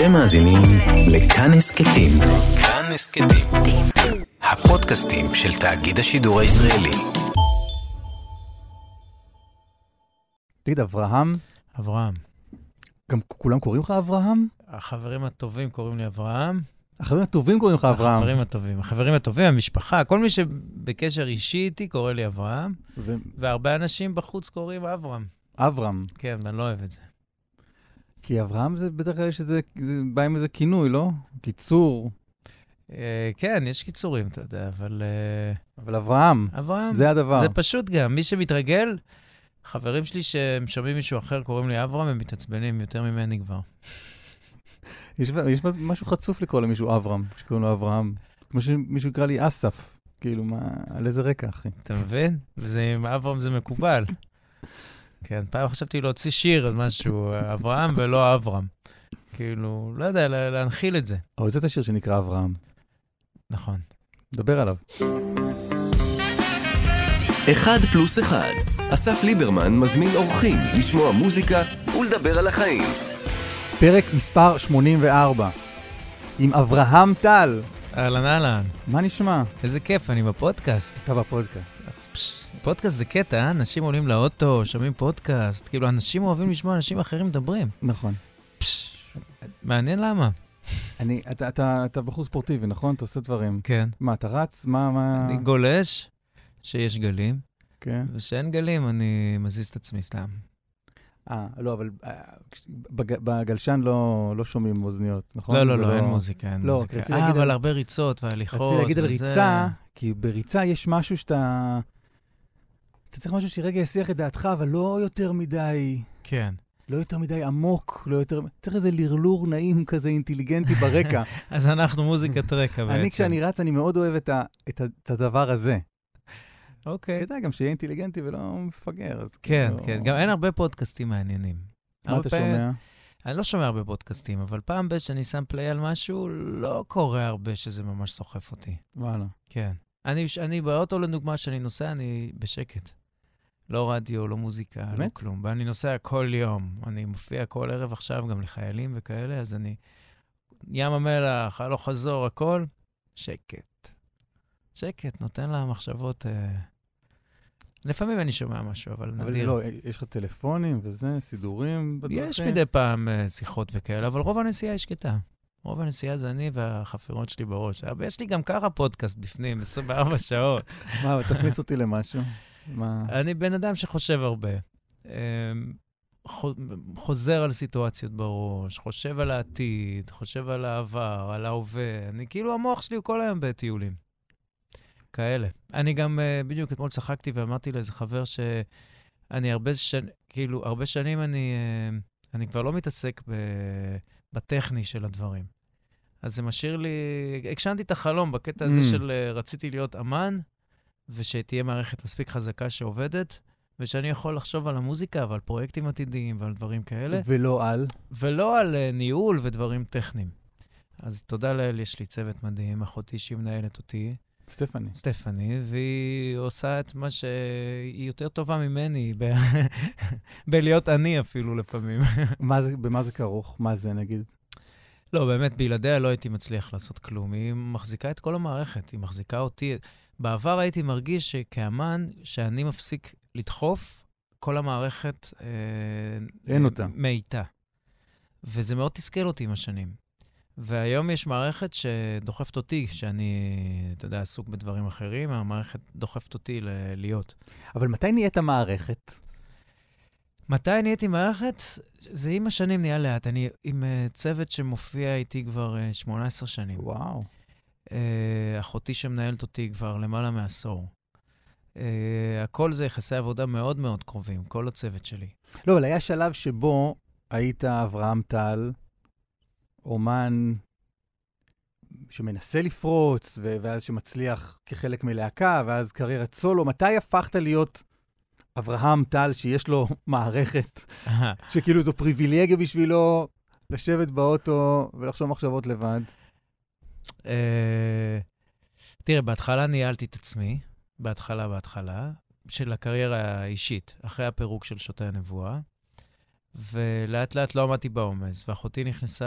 אתם מאזינים לכאן הסכתים. כאן הסכתים. הפודקאסטים של תאגיד השידור הישראלי. תגיד, אברהם, אברהם. גם כולם קוראים לך אברהם? החברים הטובים קוראים לי אברהם. החברים הטובים קוראים לך אברהם. החברים הטובים. החברים הטובים, המשפחה, כל מי שבקשר אישי איתי קורא לי אברהם, ו- והרבה אנשים בחוץ קוראים אברהם. אברהם. כן, ואני לא אוהב את זה. כי אברהם זה בדרך כלל יש איזה, זה בא עם איזה כינוי, לא? קיצור. אה, כן, יש קיצורים, אתה יודע, אבל אה, אבל אברהם, אברהם, זה הדבר. זה פשוט גם, מי שמתרגל, חברים שלי שהם שומעים מישהו אחר קוראים לי אברהם, הם מתעצבנים יותר ממני כבר. יש, יש משהו חצוף לקרוא למישהו אברהם, כשקוראים לו אברהם. כמו שמישהו יקרא לי אסף. כאילו, מה, על איזה רקע, אחי? אתה מבין? וזה, עם אברהם זה מקובל. כן, פעם חשבתי להוציא שיר על משהו, אברהם ולא אברהם. כאילו, לא יודע, לה- להנחיל את זה. אבל זה את השיר שנקרא אברהם. נכון. דבר עליו. אחד פלוס אחד. אסף ליברמן מזמין אורחים לשמוע מוזיקה ולדבר על החיים. פרק מספר 84. עם אברהם טל. אהלן אהלן, מה נשמע? איזה כיף, אני בפודקאסט. אתה בפודקאסט. פודקאסט זה קטע, אה? אנשים עולים לאוטו, שומעים פודקאסט. כאילו, אנשים אוהבים לשמוע אנשים אחרים מדברים. נכון. פש, מעניין למה. אני, אתה, אתה, אתה בחור ספורטיבי, נכון? אתה עושה דברים. כן. מה, אתה רץ? מה, מה... אני גולש, שיש גלים, כן. וכשאין גלים אני מזיז את עצמי סתם. אה, לא, אבל אה, בג- בגלשן לא, לא שומעים אוזניות, נכון? לא, לא, זה לא, אין מוזיקה, אין לא, מוזיקה. אה, אבל על- הרבה ריצות והליכות. רציתי להגיד על וזה- ריצה, כי בריצה יש משהו שאתה... אתה צריך משהו שרגע יסיח את דעתך, אבל לא יותר מדי... כן. לא יותר מדי עמוק, לא יותר... צריך איזה לרלור נעים כזה אינטליגנטי ברקע. אז אנחנו מוזיקת רקע בעצם. אני, כשאני רץ, אני מאוד אוהב את, ה, את, ה, את הדבר הזה. אוקיי. כדאי גם שיהיה אינטליגנטי ולא מפגר, אז כן, כאילו- כן. גם אין הרבה פודקאסטים מעניינים. מה אתה פעמים- שומע? אני לא שומע הרבה פודקאסטים, אבל פעם ב- שאני שם פליי על משהו, לא קורה הרבה שזה ממש סוחף אותי. וואלה. כן. אני, אני באוטו, לדוגמה, כשאני נוסע, אני בשקט. לא רדיו, לא מוזיקה, לא באמת? כלום. ואני נוסע כל יום. אני מופיע כל ערב עכשיו גם לחיילים וכאלה, אז אני... ים המלח, הלוך חזור, הכל, שקט. שקט, נותן למחשבות... אה... לפעמים אני שומע משהו, אבל אבל נדיר. לא, יש לך טלפונים וזה, סידורים בדרכים? יש מדי פעם אה, שיחות וכאלה, אבל רוב הנסיעה היא שקטה. רוב הנסיעה זה אני והחפירות שלי בראש. אבל יש לי גם ככה פודקאסט בפנים, 24 שעות. מה, תכניס אותי למשהו. מה? אני בן אדם שחושב הרבה. אמ, חו- חוזר על סיטואציות בראש, חושב על העתיד, חושב על העבר, על ההווה. אני כאילו, המוח שלי הוא כל היום בטיולים. כאלה. אני גם, אה, בדיוק אתמול צחקתי ואמרתי לאיזה חבר שאני הרבה שנים, כאילו, הרבה שנים אני, אה, אני כבר לא מתעסק ב, בטכני של הדברים. אז זה משאיר לי, הגשמתי את החלום בקטע הזה Mm. של אה, רציתי להיות אמן, ושתהיה מערכת מספיק חזקה שעובדת, ושאני יכול לחשוב על המוזיקה ועל פרויקטים עתידיים ועל דברים כאלה, ולא על. ולא על אה, ניהול ודברים טכניים. אז תודה לאל, יש לי צוות מדהים, אחותי שהיא מנהלת אותי, סטפני. סטפני, והיא עושה את מה שהיא יותר טובה ממני, ב... בלהיות אני אפילו לפעמים. מה זה, במה זה כרוך? מה זה, נגיד? לא, באמת, בלעדיה לא הייתי מצליח לעשות כלום. היא מחזיקה את כל המערכת, היא מחזיקה אותי. בעבר הייתי מרגיש שכאמן, שאני מפסיק לדחוף, כל המערכת... אה, אין אה, אותה. מאיטה. וזה מאוד תסכל אותי עם השנים. והיום יש מערכת שדוחפת אותי, שאני, אתה יודע, עסוק בדברים אחרים, המערכת דוחפת אותי ל- להיות. אבל מתי נהיית מערכת? מתי נהייתי מערכת? זה עם השנים נהיה לאט. אני עם uh, צוות שמופיע איתי כבר uh, 18 שנים. וואו. Uh, אחותי שמנהלת אותי כבר למעלה מעשור. Uh, הכל זה יחסי עבודה מאוד מאוד קרובים, כל הצוות שלי. לא, אבל היה שלב שבו היית אברהם טל, אומן שמנסה לפרוץ, ו- ואז שמצליח כחלק מלהקה, ואז קריירת סולו. מתי הפכת להיות אברהם טל, שיש לו מערכת, שכאילו זו פריבילגיה בשבילו לשבת באוטו ולחשוב מחשבות לבד? אה, תראה, בהתחלה ניהלתי את עצמי, בהתחלה, בהתחלה, של הקריירה האישית, אחרי הפירוק של שוטי הנבואה. ולאט לאט לא עמדתי בעומס, ואחותי נכנסה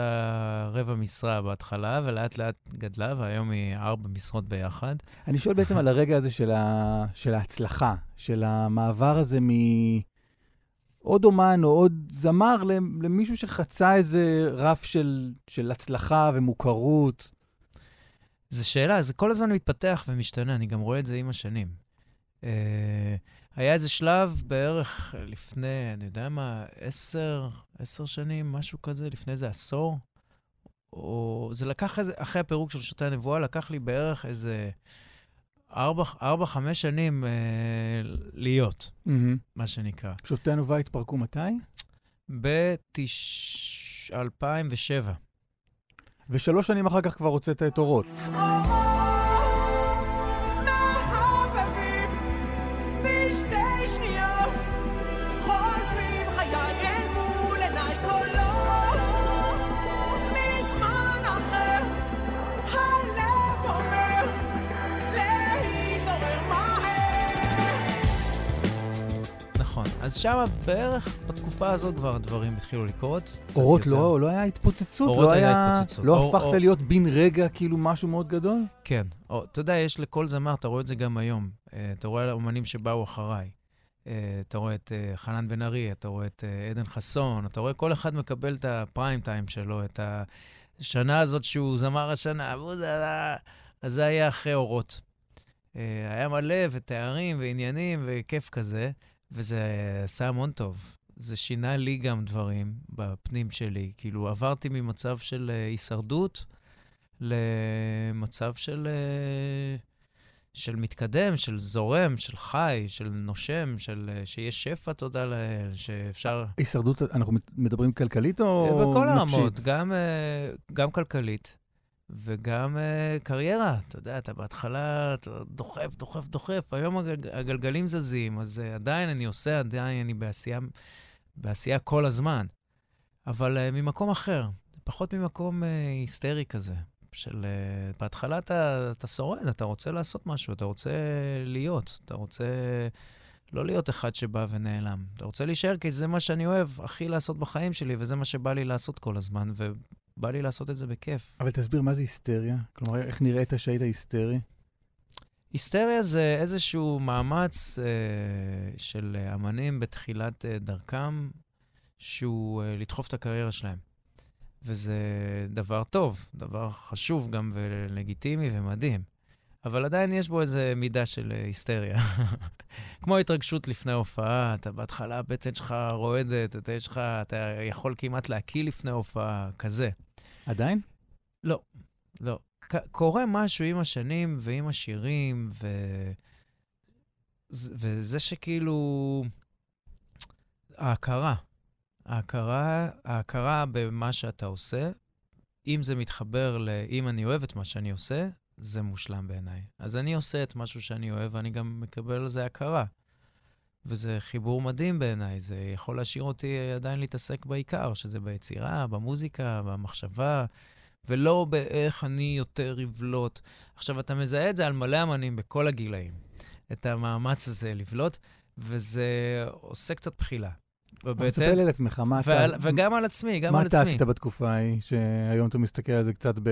רבע משרה בהתחלה, ולאט לאט גדלה, והיום היא ארבע משרות ביחד. אני שואל בעצם על הרגע הזה של, ה... של ההצלחה, של המעבר הזה מעוד אומן או עוד זמר למישהו שחצה איזה רף של, של הצלחה ומוכרות. זו שאלה, זה כל הזמן מתפתח ומשתנה, אני גם רואה את זה עם השנים. אה, היה איזה שלב בערך לפני, אני יודע מה, עשר, עשר שנים, משהו כזה, לפני איזה עשור. או זה לקח איזה, אחרי הפירוק של שוטי הנבואה, לקח לי בערך איזה ארבע, ארבע חמש שנים אה, להיות, mm-hmm. מה שנקרא. שוטי הנבואה התפרקו מתי? ב-2007. ושלוש שנים אחר כך כבר הוצאת את אורות. אורות! אז שם בערך בתקופה הזאת כבר הדברים התחילו לקרות. אורות לא, לא היה התפוצצות? אורות לא היה התפוצצות. לא הפכת אור... להיות בן רגע כאילו משהו מאוד גדול? כן. או, אתה יודע, יש לכל זמר, אתה רואה את זה גם היום. Uh, אתה רואה אומנים שבאו אחריי. Uh, אתה רואה את uh, חנן בן ארי, אתה רואה את עדן חסון, אתה רואה כל אחד מקבל את הפריים טיים שלו, את השנה הזאת שהוא זמר השנה, אז זה היה אחרי אורות. היה מלא ותארים ועניינים וכיף כזה. וזה עשה המון טוב. זה שינה לי גם דברים בפנים שלי. כאילו, עברתי ממצב של uh, הישרדות למצב של, uh, של מתקדם, של זורם, של חי, של נושם, של uh, שיש שפע, תודה לאל, שאפשר... הישרדות, אנחנו מדברים כלכלית או נפשית? בכל הרמות, גם, גם כלכלית. וגם uh, קריירה, אתה יודע, אתה בהתחלה אתה דוחף, דוחף, דוחף, היום הגל, הגלגלים זזים, אז uh, עדיין אני עושה, עדיין אני בעשייה, בעשייה כל הזמן. אבל uh, ממקום אחר, פחות ממקום uh, היסטרי כזה, של uh, בהתחלה אתה, אתה שורד, אתה רוצה לעשות משהו, אתה רוצה להיות, אתה רוצה לא להיות אחד שבא ונעלם. אתה רוצה להישאר כי זה מה שאני אוהב הכי לעשות בחיים שלי, וזה מה שבא לי לעשות כל הזמן, בא לי לעשות את זה בכיף. אבל תסביר, מה זה היסטריה? כלומר, איך נראית שהיית היסטרי? היסטריה זה איזשהו מאמץ אה, של אמנים בתחילת אה, דרכם, שהוא אה, לדחוף את הקריירה שלהם. וזה דבר טוב, דבר חשוב גם ולגיטימי ומדהים. אבל עדיין יש בו איזו מידה של אה, היסטריה. כמו התרגשות לפני הופעה, אתה בהתחלה הבטן שלך רועדת, אתה, יש לך, אתה יכול כמעט להקיא לפני הופעה, כזה. עדיין? לא, לא. קורה משהו עם השנים ועם השירים, ו... וזה שכאילו... ההכרה. ההכרה, ההכרה במה שאתה עושה, אם זה מתחבר ל... אם אני אוהב את מה שאני עושה, זה מושלם בעיניי. אז אני עושה את משהו שאני אוהב, ואני גם מקבל על זה הכרה. וזה חיבור מדהים בעיניי, זה יכול להשאיר אותי עדיין להתעסק בעיקר, שזה ביצירה, במוזיקה, במחשבה, ולא באיך אני יותר אבלוט. עכשיו, אתה מזהה את זה על מלא אמנים בכל הגילאים, את המאמץ הזה לבלוט, וזה עושה קצת בחילה. בבטן. תספר לי על עצמך, מה אתה... וגם על עצמי, גם על עצמי. מה אתה עשית בתקופה ההיא, שהיום אתה מסתכל על זה קצת ב...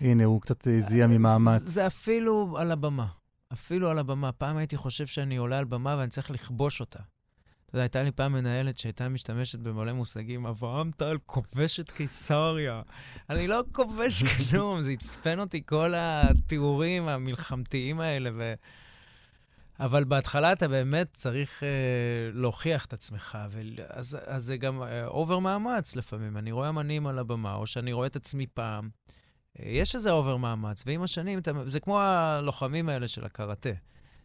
הנה, הוא קצת זיהה ממאמץ. זה אפילו על הבמה. אפילו על הבמה. פעם הייתי חושב שאני עולה על במה ואני צריך לכבוש אותה. אתה יודע, הייתה לי פעם מנהלת שהייתה משתמשת במלא מושגים, אברהם טל כובש את קיסריה. אני לא כובש כלום, זה עצפן אותי כל התיאורים המלחמתיים האלה. ו... אבל בהתחלה אתה באמת צריך אה, להוכיח את עצמך, ו... אז, אז זה גם אובר אה, מאמץ לפעמים. אני רואה אמנים על הבמה, או שאני רואה את עצמי פעם. יש איזה אובר מאמץ, ועם השנים, זה כמו הלוחמים האלה של הקראטה,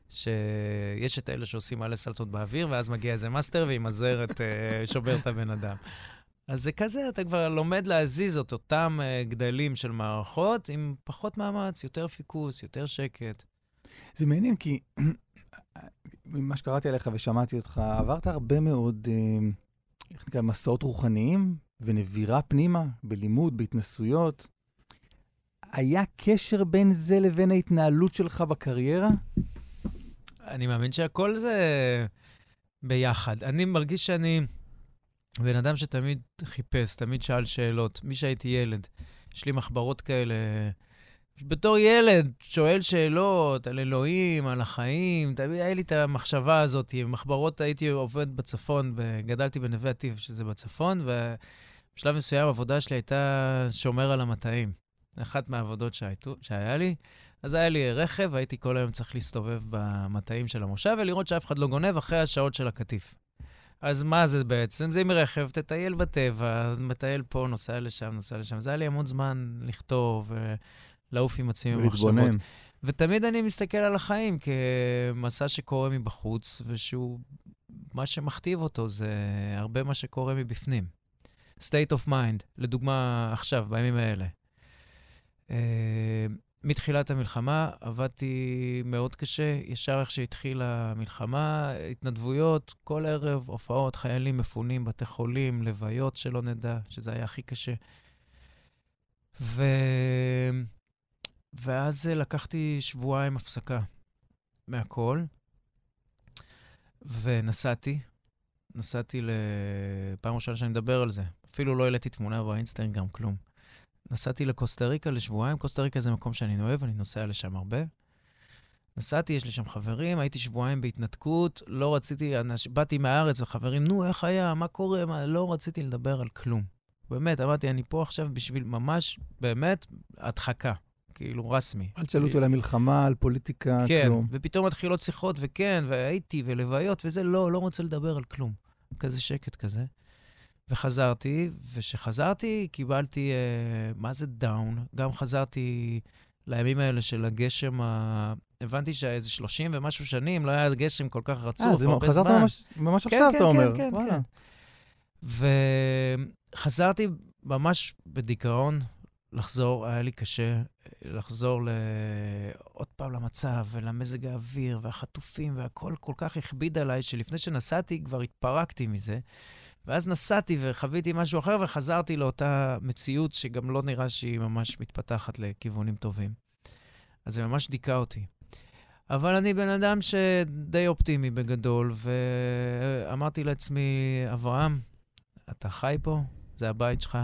שיש את אלה שעושים מלא סלטות באוויר, ואז מגיע איזה מאסטר ועם הזרת אה, שובר את הבן אדם. אז זה כזה, אתה כבר לומד להזיז את אותם אה, גדלים של מערכות עם פחות מאמץ, יותר פיקוס, יותר שקט. זה מעניין, כי ממה שקראתי עליך ושמעתי אותך, עברת הרבה מאוד, אה, איך נקרא, מסעות רוחניים ונבירה פנימה, בלימוד, בהתנסויות. היה קשר בין זה לבין ההתנהלות שלך בקריירה? אני מאמין שהכל זה ביחד. אני מרגיש שאני בן אדם שתמיד חיפש, תמיד שאל שאלות. מי שהייתי ילד, יש לי מחברות כאלה. בתור ילד, שואל שאלות על אלוהים, על החיים, תמיד היה לי את המחשבה הזאת. מחברות, הייתי עובד בצפון, גדלתי בנווה עתיב, שזה בצפון, ובשלב מסוים העבודה שלי הייתה שומר על המטעים. אחת מהעבודות שהייתו, שהיה לי. אז היה לי רכב, הייתי כל היום צריך להסתובב במטעים של המושב ולראות שאף אחד לא גונב אחרי השעות של הקטיף. אז מה זה בעצם? זה עם רכב, תטייל בטבע, מטייל פה, נוסע לשם, נוסע לשם. זה היה לי המון זמן לכתוב, לעוף עם עצמי במחשבות. ותמיד אני מסתכל על החיים כמסע שקורה מבחוץ, ושהוא, מה שמכתיב אותו זה הרבה מה שקורה מבפנים. state of mind, לדוגמה עכשיו, בימים האלה. Uh, מתחילת המלחמה עבדתי מאוד קשה, ישר איך שהתחילה המלחמה, התנדבויות, כל ערב, הופעות, חיילים מפונים, בתי חולים, לוויות שלא נדע, שזה היה הכי קשה. ו... ואז לקחתי שבועיים הפסקה מהכל, ונסעתי. נסעתי לפעם ראשונה שאני מדבר על זה. אפילו לא העליתי תמונה באינסטגרם, כלום. נסעתי לקוסטה ריקה לשבועיים. קוסטה ריקה זה מקום שאני אוהב, אני נוסע לשם הרבה. נסעתי, יש לי שם חברים, הייתי שבועיים בהתנתקות, לא רציתי, אנש... באתי מהארץ וחברים, נו, איך היה, מה קורה, מה... לא רציתי לדבר על כלום. באמת, אמרתי, אני פה עכשיו בשביל ממש, באמת, הדחקה. כאילו, רסמי. אל תשאלו אותי על המלחמה, על פוליטיקה, כן, כלום. כן, ופתאום מתחילות שיחות, וכן, והייתי, ולוויות, וזה, לא, לא רוצה לדבר על כלום. כזה שקט כזה. וחזרתי, וכשחזרתי קיבלתי, אה, מה זה דאון? גם חזרתי לימים האלה של הגשם ה... הבנתי שאיזה 30 ומשהו שנים לא היה גשם כל כך רצוף, הרבה זמן. אה, חזרת ממש, ממש כן, עכשיו, כן, אתה כן, אומר. כן, כן, כן. וחזרתי ממש בדיכאון לחזור, היה לי קשה לחזור ל... עוד פעם למצב ולמזג האוויר והחטופים והכל כל כך הכביד עליי, שלפני שנסעתי כבר התפרקתי מזה. ואז נסעתי וחוויתי משהו אחר וחזרתי לאותה מציאות שגם לא נראה שהיא ממש מתפתחת לכיוונים טובים. אז זה ממש דיכא אותי. אבל אני בן אדם שדי אופטימי בגדול, ואמרתי לעצמי, אברהם, אתה חי פה, זה הבית שלך.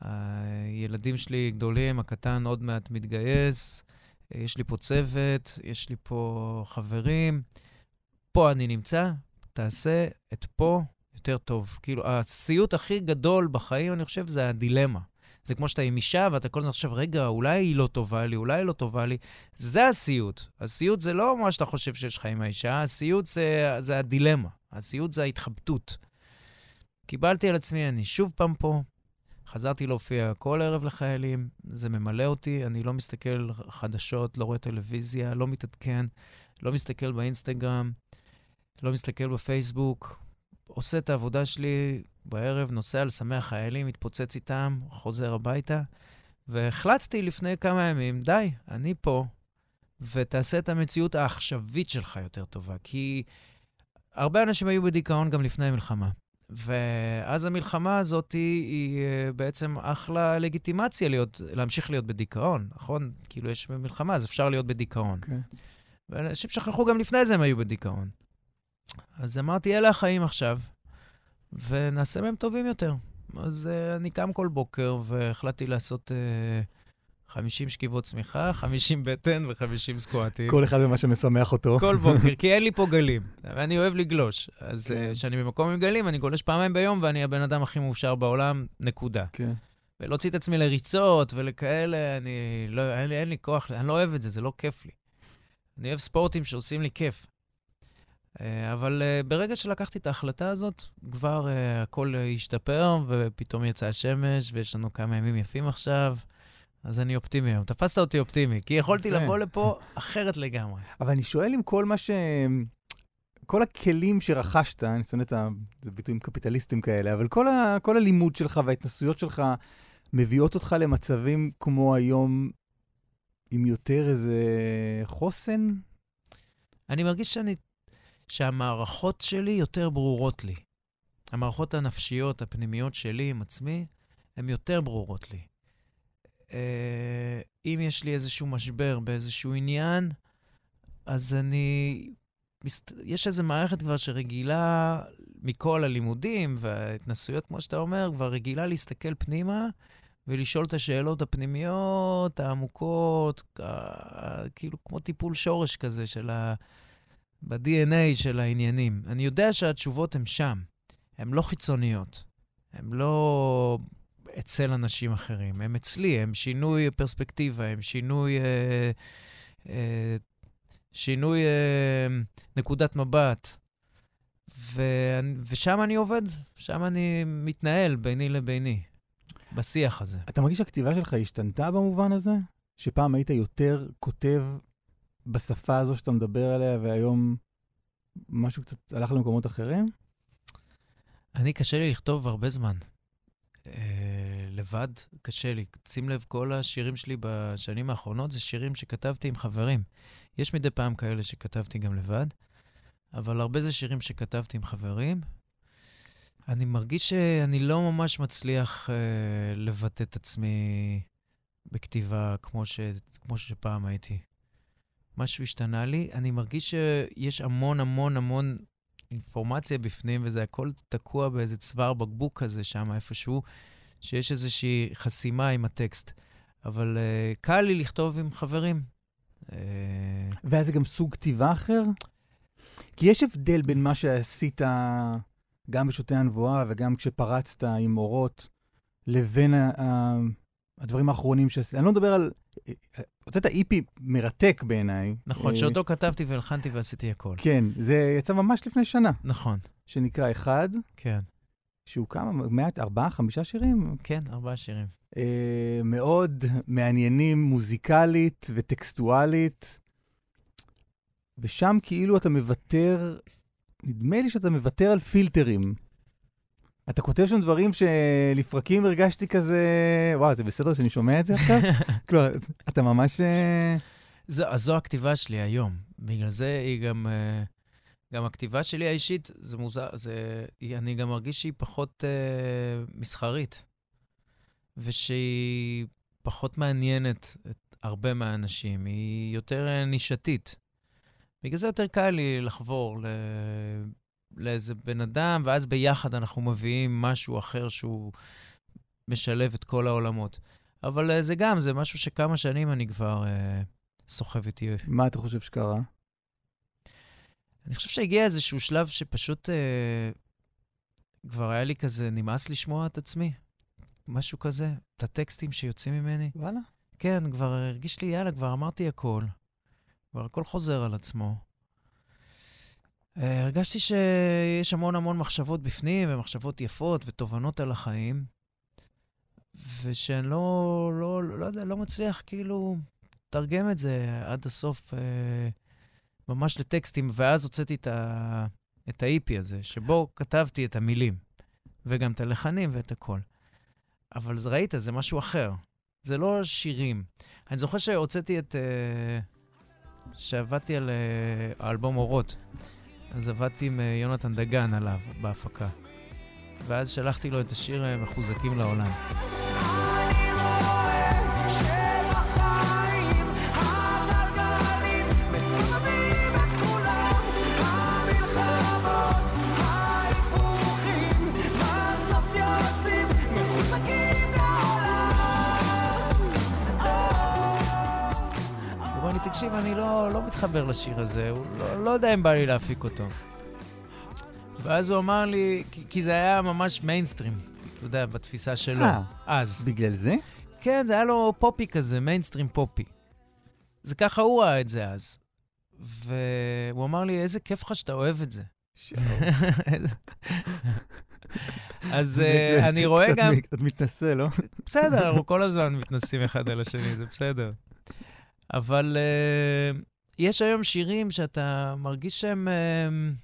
הילדים שלי גדולים, הקטן עוד מעט מתגייס, יש לי פה צוות, יש לי פה חברים. פה אני נמצא, תעשה את פה יותר טוב. כאילו, הסיוט הכי גדול בחיים, אני חושב, זה הדילמה. זה כמו שאתה עם אישה ואתה כל הזמן חושב, רגע, אולי היא לא טובה לי, אולי היא לא טובה לי. זה הסיוט. הסיוט זה לא מה שאתה חושב שיש לך עם האישה, הסיוט זה, זה הדילמה. הסיוט זה ההתחבטות. קיבלתי על עצמי, אני שוב פעם פה, חזרתי להופיע כל ערב לחיילים, זה ממלא אותי, אני לא מסתכל חדשות, לא רואה טלוויזיה, לא מתעדכן, לא מסתכל באינסטגרם, לא מסתכל בפייסבוק, עושה את העבודה שלי בערב, נוסע לשמח חיילים, מתפוצץ איתם, חוזר הביתה, והחלטתי לפני כמה ימים, די, אני פה, ותעשה את המציאות העכשווית שלך יותר טובה. כי הרבה אנשים היו בדיכאון גם לפני המלחמה. ואז המלחמה הזאת היא, היא אה, בעצם אחלה לגיטימציה להיות, להמשיך להיות בדיכאון, נכון? כאילו יש מלחמה, אז אפשר להיות בדיכאון. Okay. אוקיי. ואנשים שכחו גם לפני זה הם היו בדיכאון. אז אמרתי, אלה החיים עכשיו, ונעשה מהם טובים יותר. אז uh, אני קם כל בוקר והחלטתי לעשות uh, 50 שכיבות צמיחה, 50 בטן ו-50 סקואטים. כל אחד במה שמשמח אותו. כל בוקר, כי אין לי פה גלים, ואני אוהב לגלוש. אז כן. אה, כשאני כן. uh, במקום עם גלים, אני גולש פעמיים ביום, ואני הבן אדם הכי מאושר בעולם, נקודה. כן. ולהוציא את עצמי לריצות ולכאלה, אני לא, אין לי, אין לי כוח, אני לא אוהב את זה, זה לא כיף לי. אני אוהב ספורטים שעושים לי כיף. אה, אבל אה, ברגע שלקחתי את ההחלטה הזאת, כבר uh, הכל השתפר, ופתאום יצאה השמש, ויש לנו כמה ימים יפים עכשיו, אז אני אופטימי היום. תפסת אותי אופטימי, כי יכולתי לבוא לפה אחרת לגמרי. אבל אני שואל אם כל מה ש... כל הכלים שרכשת, אני שונא את ה... זה ביטויים קפיטליסטיים כאלה, אבל כל, ה... כל הלימוד שלך וההתנסויות שלך מביאות אותך למצבים כמו היום עם יותר איזה חוסן? אני מרגיש שאני שהמערכות שלי יותר ברורות לי. המערכות הנפשיות, הפנימיות שלי עם עצמי, הן יותר ברורות לי. אה, אם יש לי איזשהו משבר באיזשהו עניין, אז אני... יש איזו מערכת כבר שרגילה מכל הלימודים וההתנסויות, כמו שאתה אומר, כבר רגילה להסתכל פנימה ולשאול את השאלות הפנימיות, העמוקות, כאילו כמו טיפול שורש כזה של ה... ב-DNA של העניינים. אני יודע שהתשובות הן שם, הן לא חיצוניות, הן לא אצל אנשים אחרים, הן אצלי, הן שינוי פרספקטיבה, הן שינוי... אה, אה, שינוי אה, נקודת מבט. ו- ושם אני עובד, שם אני מתנהל ביני לביני, בשיח הזה. אתה מרגיש שהכתיבה שלך השתנתה במובן הזה? שפעם היית יותר כותב בשפה הזו שאתה מדבר עליה, והיום משהו קצת הלך למקומות אחרים? אני, קשה לי לכתוב הרבה זמן. אה, לבד קשה לי. שים לב, כל השירים שלי בשנים האחרונות זה שירים שכתבתי עם חברים. יש מדי פעם כאלה שכתבתי גם לבד, אבל הרבה זה שירים שכתבתי עם חברים. אני מרגיש שאני לא ממש מצליח אה, לבטא את עצמי בכתיבה כמו, ש, כמו שפעם הייתי. משהו השתנה לי. אני מרגיש שיש המון המון המון אינפורמציה בפנים, וזה הכל תקוע באיזה צוואר בקבוק כזה שם איפשהו, שיש איזושהי חסימה עם הטקסט. אבל uh, קל לי לכתוב עם חברים. Uh, ואז זה גם סוג כתיבה אחר? כי יש הבדל בין מה שעשית גם בשוטי הנבואה וגם כשפרצת עם אורות, לבין ה- הדברים האחרונים שעשית. אני לא מדבר על... הוצאת איפי מרתק בעיניי. נכון, אה, שאותו כתבתי והלחנתי ועשיתי הכל. כן, זה יצא ממש לפני שנה, נכון, שנקרא אחד, כן. שהוא כמה, מעט, ארבעה, חמישה שירים? כן, ארבעה שירים. אה, מאוד מעניינים מוזיקלית וטקסטואלית, ושם כאילו אתה מוותר, נדמה לי שאתה מוותר על פילטרים. אתה כותב שם דברים שלפרקים הרגשתי כזה, וואו, זה בסדר שאני שומע את זה עכשיו? כלומר, אתה ממש... אה, זו, אז זו הכתיבה שלי היום. בגלל זה היא גם... אה, גם הכתיבה שלי האישית, זה מוזר, זה, אני גם מרגיש שהיא פחות אה, מסחרית, ושהיא פחות מעניינת את הרבה מהאנשים, היא יותר אה, נישתית. בגלל זה יותר קל לי לחבור ל... לאיזה בן אדם, ואז ביחד אנחנו מביאים משהו אחר שהוא משלב את כל העולמות. אבל אה, זה גם, זה משהו שכמה שנים אני כבר אה, סוחב איתי. מה אתה חושב שקרה? אני חושב שהגיע איזשהו שלב שפשוט אה, כבר היה לי כזה, נמאס לשמוע את עצמי. משהו כזה, את הטקסטים שיוצאים ממני. וואלה. כן, כבר הרגיש לי, יאללה, כבר אמרתי הכל. כבר הכל חוזר על עצמו. אה, הרגשתי שיש המון המון מחשבות בפנים, ומחשבות יפות, ותובנות על החיים, ושאני לא, לא, לא יודע, לא מצליח כאילו לתרגם את זה עד הסוף אה, ממש לטקסטים, ואז הוצאתי את, ה, את ה-EP הזה, שבו כתבתי את המילים, וגם את הלחנים ואת הכל. אבל זה, ראית, זה משהו אחר. זה לא שירים. אני זוכר שהוצאתי את... אה, שעבדתי על אה, האלבום אורות. אז עבדתי עם אה, יונתן דגן עליו, בהפקה. ואז שלחתי לו את השיר אה, מחוזקים לעולם. תקשיב, אני לא, לא מתחבר לשיר הזה, הוא לא, לא יודע אם בא לי להפיק אותו. ואז הוא אמר לי, כי, כי זה היה ממש מיינסטרים, אתה יודע, בתפיסה שלו. אה. אז. בגלל זה? כן, זה היה לו פופי כזה, מיינסטרים פופי. זה ככה הוא ראה את זה אז. והוא אמר לי, איזה כיף לך שאתה אוהב את זה. אז אה, אני רואה גם... קצת מתנשא, לא? בסדר, אנחנו כל הזמן מתנסים אחד על השני, זה בסדר. אבל אה, יש היום שירים שאתה מרגיש שהם... אה,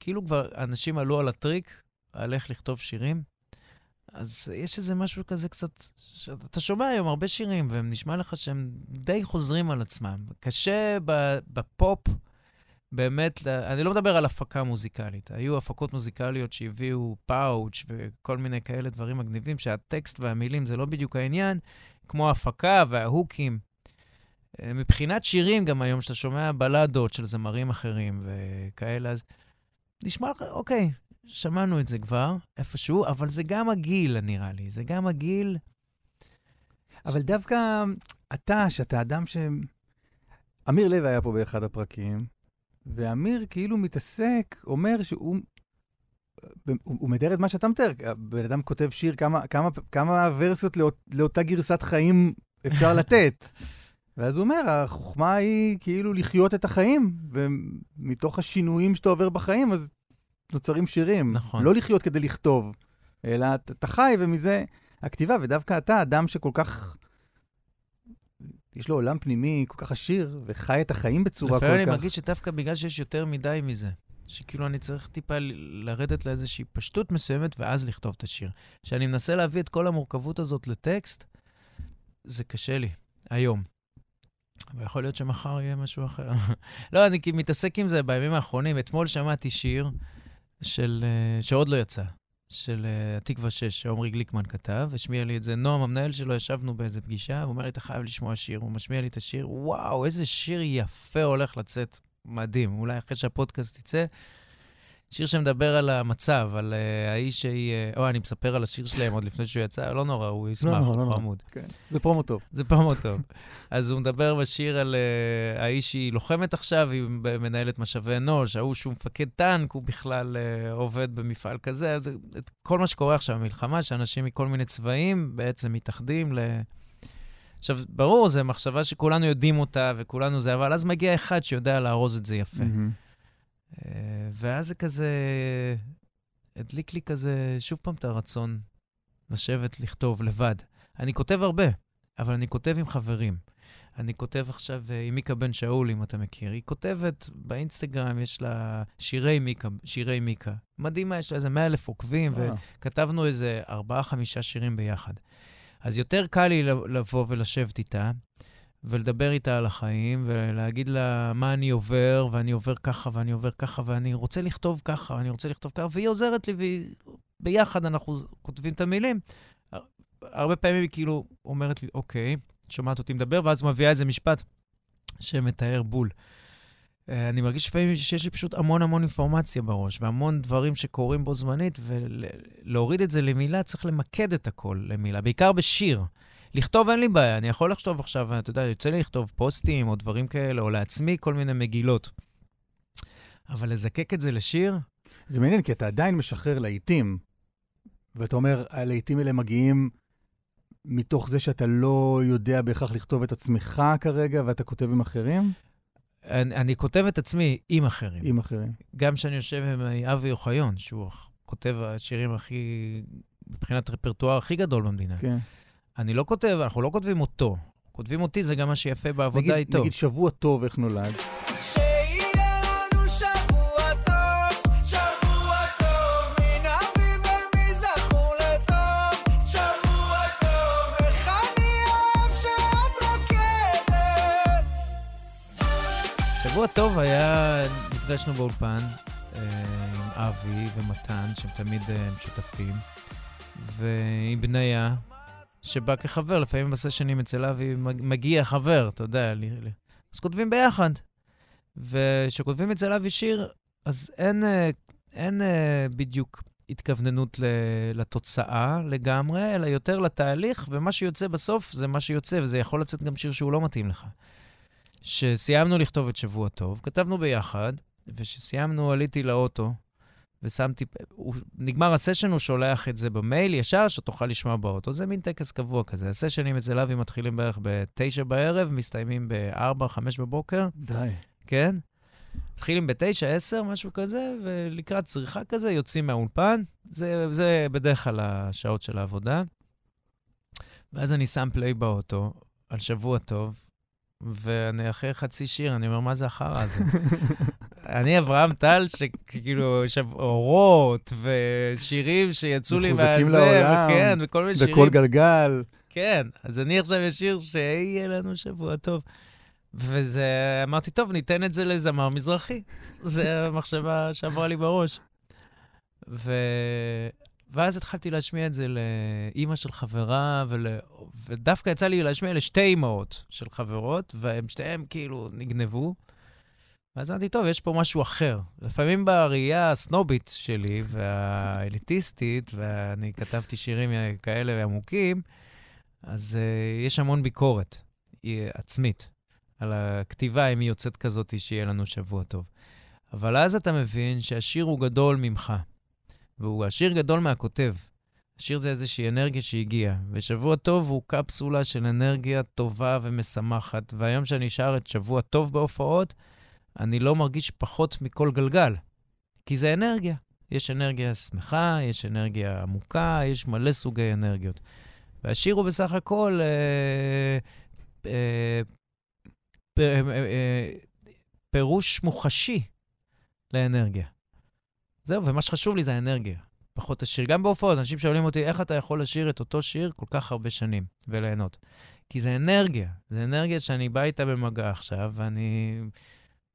כאילו כבר אנשים עלו על הטריק, על איך לכתוב שירים. אז יש איזה משהו כזה קצת... שאתה שומע היום הרבה שירים, והם נשמע לך שהם די חוזרים על עצמם. קשה בפופ, באמת, אני לא מדבר על הפקה מוזיקלית. היו הפקות מוזיקליות שהביאו פאנץ' וכל מיני כאלה דברים מגניבים, שהטקסט והמילים זה לא בדיוק העניין, כמו ההפקה וההוקים. אה, מבחינת שירים, גם היום, שאתה שומע בלדות של זמרים אחרים וכאלה, אז נשמע לך, אוקיי, שמענו את זה כבר איפשהו, אבל זה גם הגיל, נראה לי. זה גם הגיל... אבל דווקא אתה, שאתה אדם ש... אמיר לב היה פה באחד הפרקים, ואמיר כאילו מתעסק, אומר שהוא... הוא, הוא מתאר את מה שאתה מתאר. הבן אדם כותב שיר, כמה, כמה, כמה ורסיות לאות, לאותה גרסת חיים אפשר לתת. ואז הוא אומר, החוכמה היא כאילו לחיות את החיים, ומתוך השינויים שאתה עובר בחיים, אז נוצרים שירים. נכון. לא לחיות כדי לכתוב, אלא אתה חי, ומזה הכתיבה, ודווקא אתה, אדם שכל כך... יש לו עולם פנימי כל כך עשיר, וחי את החיים בצורה כל כך... לפעמים אני מרגיש שדווקא בגלל שיש יותר מדי מזה. שכאילו אני צריך טיפה לרדת לאיזושהי פשטות מסוימת, ואז לכתוב את השיר. כשאני מנסה להביא את כל המורכבות הזאת לטקסט, זה קשה לי, היום. ויכול להיות שמחר יהיה משהו אחר. לא, אני מתעסק עם זה בימים האחרונים. אתמול שמעתי שיר של, אה, שעוד לא יצא, של אה, התקווה 6, שעמרי גליקמן כתב, השמיע לי את זה. נועם, המנהל שלו, ישבנו באיזה פגישה, הוא אומר לי, אתה חייב לשמוע שיר. הוא משמיע לי את השיר, וואו, איזה שיר יפה הולך לצאת. מדהים. אולי אחרי שהפודקאסט יצא, שיר שמדבר על המצב, על uh, האיש שהיא... Uh, או, אני מספר על השיר שלהם עוד לפני שהוא יצא, לא נורא, הוא ישמח, נורא, לא הוא נורא. חמוד. כן, זה פרומו טוב. זה פרומו טוב. אז הוא מדבר בשיר על uh, האיש שהיא לוחמת עכשיו, היא מנהלת משאבי אנוש, ההוא שהוא מפקד טנק, הוא בכלל עובד במפעל כזה. אז את כל מה שקורה עכשיו במלחמה, שאנשים מכל מיני צבעים בעצם מתאחדים ל... עכשיו, ברור, זו מחשבה שכולנו יודעים אותה וכולנו זה, אבל אז מגיע אחד שיודע לארוז את זה יפה. מהמם. אה, ואז זה כזה, הדליק לי כזה, שוב פעם את הרצון לשבת, לכתוב לבד. אני כותב הרבה, אבל אני כותב עם חברים. אני כותב עכשיו אה, עם מיקה בן שאול, אם אתה מכיר. היא כותבת באינסטגרם, יש לה שירי מיקה, שירי מיקה. מדהימה, יש לה איזה 100 אלף עוקבים, אה. וכתבנו איזה ארבעה-חמישה שירים ביחד. אז יותר קל לי לבוא ולשבת איתה, ולדבר איתה על החיים, ולהגיד לה מה אני עובר, ואני עובר ככה, ואני עובר ככה, ואני רוצה לכתוב ככה, ואני רוצה לכתוב ככה, והיא עוזרת לי, וביחד אנחנו כותבים את המילים. הרבה פעמים היא כאילו אומרת לי, אוקיי, שומעת אותי מדבר, ואז מביאה איזה משפט שמתאר בול. אה, אני מרגיש לפעמים שיש לי פשוט המון המון אינפורמציה בראש, והמון דברים שקורים בו זמנית, ולהוריד את זה למילה, צריך למקד את הכל למילה, בעיקר בשיר. לכתוב אין לי בעיה, אני יכול לכתוב עכשיו, אתה יודע, יוצא לי לכתוב פוסטים או דברים כאלה, או לעצמי כל מיני מגילות. אבל לזקק את זה לשיר, זה מעניין, כי אתה עדיין משחרר להיטים, ואתה אומר, הלהיטים האלה מגיעים מתוך זה שאתה לא יודע בהכרח לכתוב את עצמך כרגע, ואתה כותב עם אחרים? אני, אני כותב את עצמי עם אחרים. עם אחרים. גם כשאני יושב עם אבי אוחיון, שהוא כותב השירים הכי, מבחינת רפרטואר הכי גדול במדינה. כן. אני לא כותב, אנחנו לא כותבים אותו. כותבים אותי, זה גם מה שיפה בעבודה נגיד, איתו. נגיד שבוע טוב, איך נולד? שיהיה לנו שבוע טוב, שבוע טוב, מן אביב ומזכור לטוב, שבוע טוב, איך אני אוהב שאת רוקדת. שבוע טוב היה, נפגשנו באולפן אה, עם אבי ומתן, שהם תמיד אה, שותפים, ועם בניה, שבא כחבר, לפעמים בסשנים אצל אבי מג- מגיע חבר, אתה יודע, לי- לי- אז כותבים ביחד. וכשכותבים אצל אבי שיר, אז אין, אה, אין אה, בדיוק התכווננות לתוצאה לגמרי, אלא יותר לתהליך, ומה שיוצא בסוף זה מה שיוצא, וזה יכול לצאת גם שיר שהוא לא מתאים לך. כשסיימנו לכתוב את שבוע טוב, כתבנו ביחד, וכשסיימנו עליתי לאוטו, ושמתי, הוא, נגמר הסשן, הוא שולח את זה במייל ישר, שתוכל לשמוע באוטו. זה מין טקס קבוע כזה. הסשנים אצל אבי מתחילים בערך בתשע בערב, מסתיימים בארבע, חמש בבוקר, די. כן? מתחילים בתשע, עשר, משהו כזה, ולקראת צריכה כזה יוצאים מהאולפן. זה, זה בדרך כלל השעות של העבודה. ואז אני שם פליי באוטו על שבוע טוב, ואני אחרי חצי שיר, אני אומר, מה זה החרא הזה? אני אברהם טל, שכאילו, יש אורות ושירים שיצאו לי מחוזקים מהזה, לעולם, וכן, וכל מיני שירים. וכל גלגל. כן, אז אני עכשיו אשיר שיהיה לנו שבוע טוב. וזה, אמרתי, טוב, ניתן את זה לזמר מזרחי. זו המחשבה שעברה לי בראש. ו... ואז התחלתי להשמיע את זה לאימא של חברה, ול... ודווקא יצא לי להשמיע לשתי אימהות של חברות, והן שתיהן כאילו נגנבו. ואז אמרתי, טוב, יש פה משהו אחר. לפעמים בראייה הסנובית שלי והאליטיסטית, ואני כתבתי שירים כאלה עמוקים, אז uh, יש המון ביקורת היא עצמית על הכתיבה, אם היא יוצאת כזאת, שיהיה לנו שבוע טוב. אבל אז אתה מבין שהשיר הוא גדול ממך, והוא השיר גדול מהכותב. השיר זה איזושהי אנרגיה שהגיעה, ושבוע טוב הוא קפסולה של אנרגיה טובה ומשמחת, והיום שאני שר את שבוע טוב בהופעות, אני לא מרגיש פחות מכל גלגל, כי זה אנרגיה. יש אנרגיה שמחה, יש אנרגיה עמוקה, יש מלא סוגי אנרגיות. והשיר הוא בסך הכל אה, אה, פ, אה, אה, פירוש מוחשי לאנרגיה. זהו, ומה שחשוב לי זה האנרגיה, פחות השיר. גם בהופעות, אנשים שואלים אותי, איך אתה יכול לשיר את אותו שיר כל כך הרבה שנים וליהנות? כי זה אנרגיה, זה אנרגיה שאני בא איתה במגע עכשיו, ואני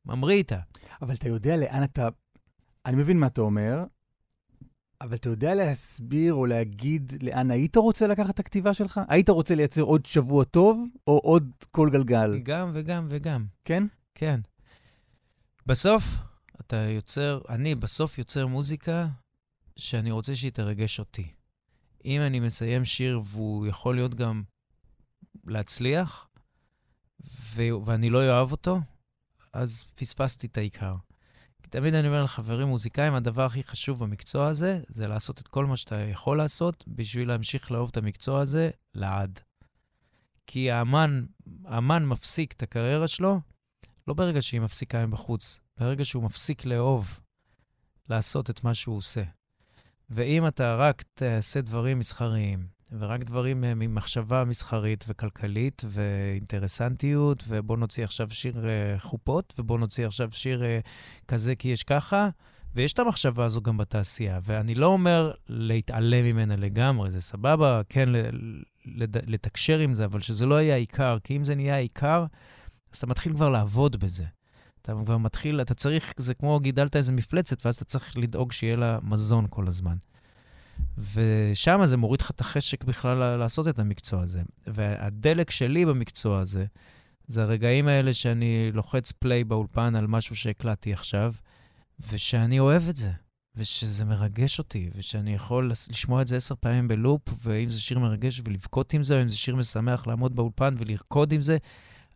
ממריא איתה. אבל אתה יודע לאן אתה... אני מבין מה אתה אומר, אבל אתה יודע להסביר או להגיד לאן היית רוצה לקחת את הכתיבה שלך? היית רוצה לייצר עוד שבוע טוב, או עוד כל גלגל? גם וגם וגם. כן? כן. בסוף, אתה יוצר, אני בסוף יוצר מוזיקה שאני רוצה שהיא תרגש אותי. אם אני מסיים שיר והוא יכול להיות גם להצליח, ו- ואני לא אוהב אותו, אז פספסתי את העיקר. תמיד אני אומר לחברים מוזיקאים, הדבר הכי חשוב במקצוע הזה, זה לעשות את כל מה שאתה יכול לעשות בשביל להמשיך לאהוב את המקצוע הזה לעד. כי האמן, האמן מפסיק את הקריירה שלו, לא ברגע שהיא מפסיקה מבחוץ, ברגע שהוא מפסיק לאהוב לעשות את מה שהוא עושה. ואם אתה רק תעשה דברים מסחריים, ורק דברים אה, ממחשבה מסחרית וכלכלית ואינטרסנטיות, ובוא נוציא עכשיו שיר uh, חופות, ובוא נוציא עכשיו שיר uh, כזה כי יש ככה, ויש את המחשבה הזו גם בתעשייה. ואני לא אומר להתעלם ממנה לגמרי, זה סבבה, כן, לתקשר עם זה, אבל שזה לא יהיה העיקר, כי אם זה נהיה העיקר, אז אתה מתחיל כבר לעבוד בזה. אתה כבר מתחיל, אתה צריך, זה כמו גידלת איזה מפלצת, ואז אתה צריך לדאוג שיהיה לה מזון כל הזמן. ושם זה מוריד לך את החשק בכלל לעשות את המקצוע הזה. והדלק שלי במקצוע הזה, זה הרגעים האלה שאני לוחץ פליי באולפן על משהו שהקלטתי עכשיו, ושאני אוהב את זה, ושזה מרגש אותי, ושאני יכול לשמוע את זה עשר פעמים בלופ, ואם זה שיר מרגש ולבכות עם זה, או אם זה שיר משמח לעמוד באולפן ולרקוד עם זה,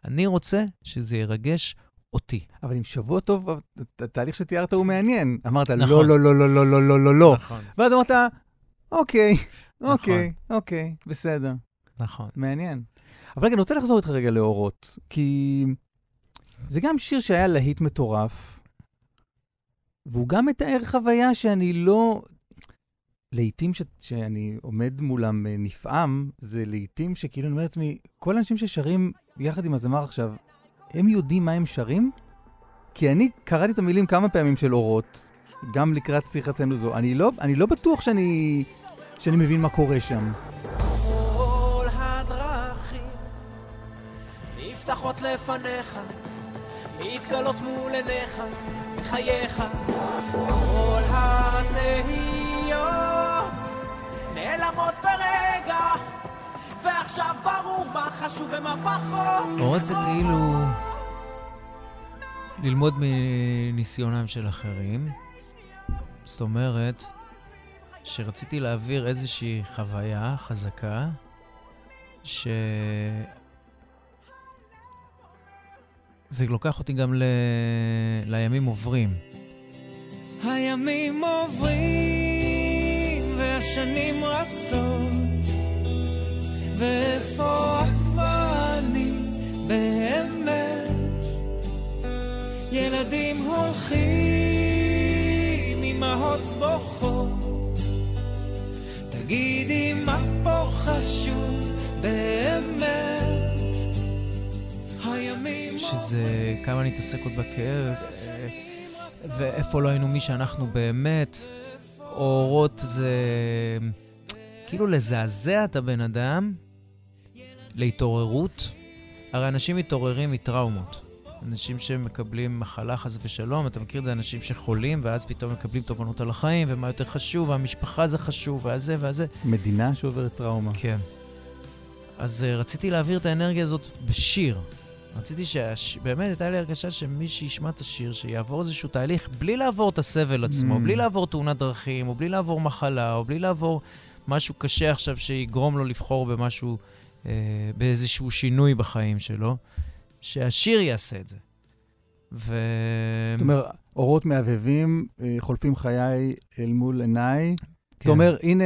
אני רוצה שזה ירגש אותי. אבל עם שבוע טוב, התהליך שתיארת הוא מעניין. אמרת, נכון. לא, לא, לא, לא, לא, לא, לא, לא, לא. נכון. ואז אמרת, אוקיי, אוקיי, נכון. אוקיי, בסדר. נכון. מעניין. אבל רגע, אני רוצה לחזור איתך רגע לאורות, כי זה גם שיר שהיה להיט מטורף, והוא גם מתאר חוויה שאני לא... לעיתים ש... שאני עומד מולם אה, נפעם, זה לעיתים שכאילו אני אומר לעצמי, כל האנשים ששרים יחד עם הזמר עכשיו, הם יודעים מה הם שרים? כי אני קראתי את המילים כמה פעמים של אורות, גם לקראת שיחתנו זו. אני לא, אני לא בטוח שאני, שאני מבין מה קורה שם. כל הדרכים נפתחות לפניך, מתגלות מול עיניך, בחייך. כל התהיות נעלמות ברגע. ועכשיו ברור מה חשוב ומה פחות. אורות זה כאילו ללמוד מניסיונם של אחרים. זאת אומרת, שרציתי להעביר איזושהי חוויה חזקה, ש... זה לוקח אותי גם ל... לימים עוברים. הימים עוברים והשנים רצות ואיפה את ואני באמת ילדים הולכים, אמהות בוכות תגידי מה פה חשוב באמת הימים שזה כמה נתעסק עוד בכאב אה, ואיפה לא היינו מי שאנחנו באמת. אורות זה כאילו לזעזע את הבן אדם להתעוררות. הרי אנשים מתעוררים מטראומות. אנשים שמקבלים מחלה, חס ושלום, אתה מכיר את זה, אנשים שחולים, ואז פתאום מקבלים תובנות על החיים, ומה יותר חשוב, והמשפחה זה חשוב, והזה והזה. מדינה שעוברת טראומה. כן. אז uh, רציתי להעביר את האנרגיה הזאת בשיר. רציתי שהש... באמת הייתה לי הרגשה שמי שישמע את השיר, שיעבור איזשהו תהליך בלי לעבור את הסבל עצמו, Mm. בלי לעבור תאונת דרכים, או בלי לעבור מחלה, או בלי לעבור משהו קשה עכשיו שיגרום לו לבחור במשהו, אה, באיזשהו שינוי בחיים שלו, שהשיר יעשה את זה. ו... זאת אומרת, אורות מהבהבים, אה, חולפים חיי אל מול עיניי. כן. אתה אומר, הנה,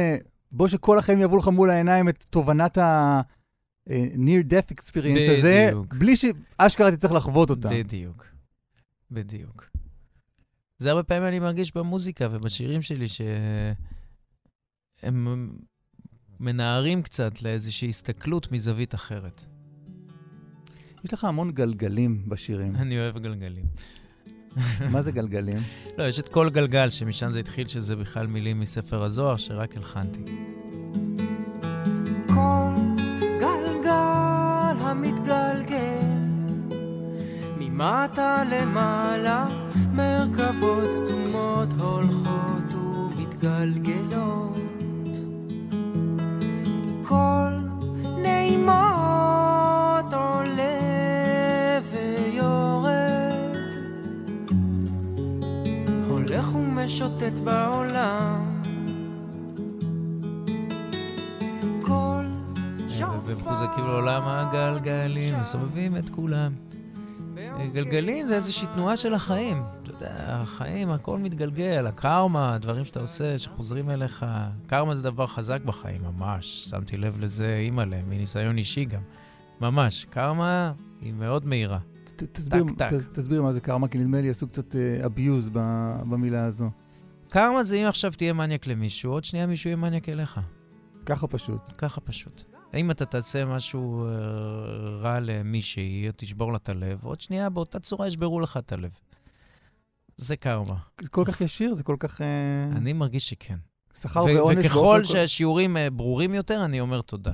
בוא שכל החיים יעברו לך מול העיניים את תובנת ה... אה, near death experience הזה, בדיוק. בלי שאשכרה תצטרך לחוות אותה. בדיוק. בדיוק. זה הרבה פעמים אני מרגיש במוזיקה ובשירים שלי, שהם מנערים קצת לאיזושהי הסתכלות מזווית אחרת. יש לך המון גלגלים בשירים. אני אוהב גלגלים. מה זה גלגלים? לא, יש את כל גלגל, שמשם זה התחיל, שזה בכלל מילים מספר הזוהר, שרק הלחנתי. כל גלגל המתגלגל ממטה למעלה מרכבות סתומות הולכות ומתגלגלות כל נעימות הולך ומשוטט בעולם כל והם מחוזקים לעולם הגלגלים, מסובבים את כולם. גלגלים זה איזושהי תנועה של החיים. אתה יודע, החיים, הכל מתגלגל, הקרמה, הדברים שאתה עושה, שחוזרים אליך. קרמה זה דבר חזק בחיים, ממש. שמתי לב לזה, אימא'לה, מניסיון אישי גם. ממש, קרמה היא מאוד מהירה. תסביר- טק. ת- תסביר מה זה קרמה, כי נדמה לי עשו קצת אה, abuse במילה הזו. קרמה זה אם עכשיו תהיה מניאק למישהו, עוד שנייה מישהו יהיה מניאק אליך. ככה פשוט. ככה פשוט. אם אתה תעשה משהו אה, רע למישהי, או תשבור לה את הלב, עוד שנייה באותה צורה ישברו לך את הלב. זה קרמה. זה כל כך ישיר, זה כל כך... אה, אני מרגיש שכן. שכר ועונש. וככל שהשיעורים ברורים יותר, אני אומר תודה.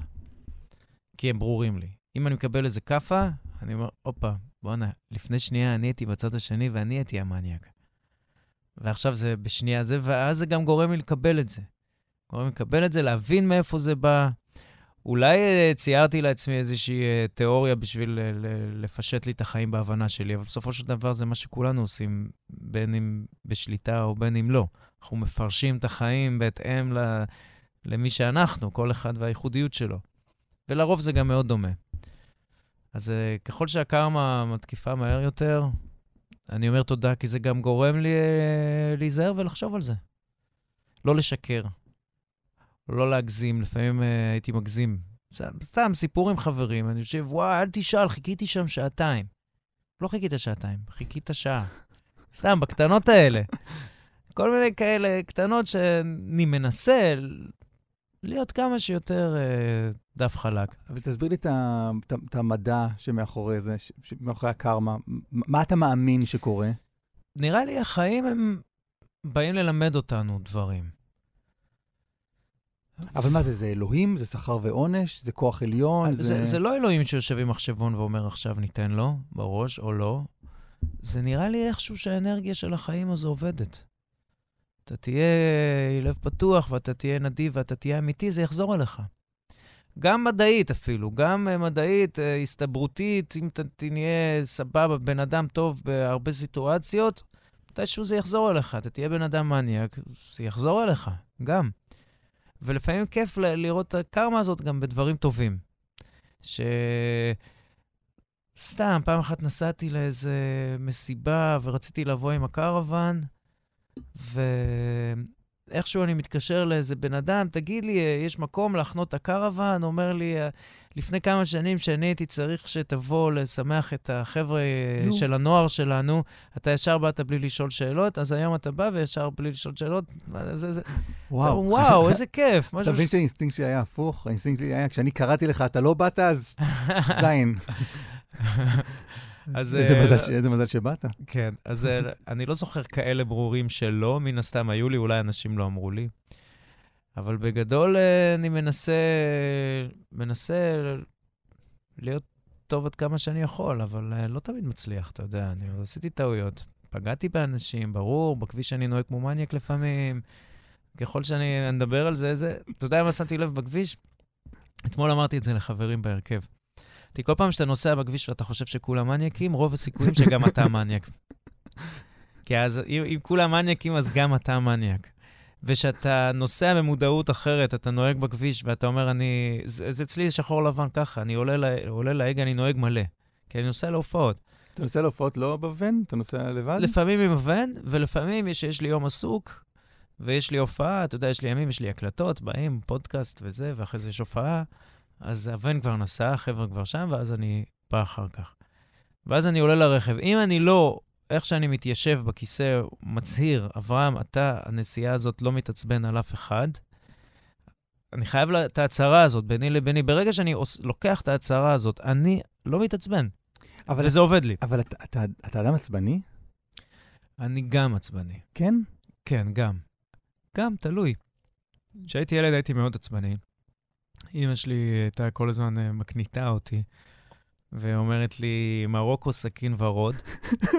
כי הם ברורים לי. אם אני מקבל איזה כאפה, אני אומר, הופה, בואנה, לפני שנייה אני הייתי בצד השני ואני הייתי המניאק. ועכשיו זה בשנייה זה, ואז זה גם גורם לי לקבל את זה. גורם לי לקבל את זה, להבין מאיפה זה בא. אולי אה, ציירתי לעצמי איזושהי אה, תיאוריה בשביל אה, לפשט לי את החיים בהבנה שלי, אבל בסופו של דבר זה מה שכולנו עושים, בין אם בשליטה או בין אם לא. אנחנו מפרשים את החיים בהתאם. למי שאנחנו, כל אחד והייחודיות שלו. ולרוב זה גם מאוד דומה. אז uh, ככל שהקרמה מתקיפה מהר יותר, אני אומר תודה, כי זה גם גורם לי uh, להיזהר ולחשוב על זה. לא לשקר, לא להגזים, לפעמים uh, הייתי מגזים. סתם סיפור עם חברים, אני חושב, וואי, אל תשאל, חיכיתי שם שעתיים. לא חיכית שעתיים, חיכית שעה. סתם, בקטנות האלה. כל מיני כאלה קטנות שאני מנסה להיות כמה שיותר אה, דף חלק. אבל תסביר לי את המדע שמאחורי זה, שמאחורי הקרמה. מה אתה מאמין שקורה? נראה לי החיים הם באים ללמד אותנו דברים. אבל מה זה, זה אלוהים? זה שכר ועונש? זה כוח עליון? זה, זה, זה לא אלוהים שיושב עם מחשבון ואומר עכשיו ניתן לו בראש או לא. זה נראה לי איכשהו שהאנרגיה של החיים הזו עובדת. אתה תהיה לב פתוח ואתה תהיה נדיב ואתה תהיה אמיתי, זה יחזור אליך. גם מדעית אפילו, גם אה, מדעית, אה, הסתברותית, אם אתה תהיה סבבה, בן אדם טוב בהרבה סיטואציות, מתישהו זה יחזור אליך. אתה תהיה בן אדם מניאק, זה יחזור אליך, גם. ולפעמים כיף ל- לראות את הקרמה הזאת גם בדברים טובים. ש... סתם, פעם אחת נסעתי לאיזה מסיבה ורציתי לבוא עם הקרוון, ואיכשהו אני מתקשר לאיזה בן אדם, תגיד לי, אה, יש מקום להחנות את הקרוון? אומר לי, "אה, לפני כמה שנים שאני הייתי צריך שתבוא לשמח את החבר'ה אה, נו. של הנוער שלנו, אתה ישר באת בלי לשאול שאלות, אז היום אתה בא וישר בלי לשאול שאלות. מה זה, זה, וואו. וואו, איזה כיף. אתה מבין שהאינסטינקט שלי היה הפוך? האינסטינקט שלי היה, כשאני קראתי לך, אתה לא באת, אז זין. אז, איזה אה, מזל ש- איזה מזל שבאת. כן, אז אה, אני לא זוכר כאלה ברורים שלא, מן הסתם היו לי, אולי אנשים לא אמרו לי. אבל בגדול אה, אני מנסה, מנסה להיות טוב עד כמה שאני יכול, אבל לא תמיד מצליח, אתה יודע, אני עשיתי טעויות. פגעתי באנשים, ברור, בכביש אני נוהג כמו מניאק לפעמים. ככל שאני נדבר על זה, זה... אתה יודע מה שמתי לב בכביש? אתמול אמרתי את זה לחברים בהרכב. כי כל פעם שאתה נוסע בכביש ואתה חושב שכולם מניאקים, רוב הסיכויים שגם אתה מניאק. כי אז אם, אם כולם מניאקים, אז גם אתה מניאק. וכשאתה נוסע במודעות אחרת, אתה נוהג בכביש ואתה אומר, אני... זה, זה אצלי שחור לבן ככה, אני עולה, לה, עולה להגה, אני נוהג מלא. כי אני נוסע להופעות. אתה נוסע להופעות לא בוון? אתה נוסע לבד? לפעמים עם הוון, ולפעמים יש, יש לי יום עסוק, ויש לי הופעה, אתה יודע, יש לי ימים, יש לי הקלטות, באים, פודקאסט וזה, ואחרי זה יש הופעה, אז הוון כבר נסע, החבר'ה כבר שם, ואז אני בא אחר כך. ואז אני עולה לרכב. אם אני לא, איך שאני מתיישב בכיסא, מצהיר, אברהם, אתה, הנסיעה הזאת לא מתעצבן על אף אחד, אני חייב לה, את ההצהרה הזאת ביני לביני. ברגע שאני עוש, לוקח את ההצהרה הזאת, אני לא מתעצבן, אבל, וזה עובד לי. אבל אתה, אתה, אתה אדם עצבני? אני גם עצבני. כן? כן, גם. גם, תלוי. כשהייתי ילד הייתי מאוד עצבני. אימא שלי הייתה כל הזמן אה, מקניטה אותי, ואומרת לי, מרוקו, סכין ורוד.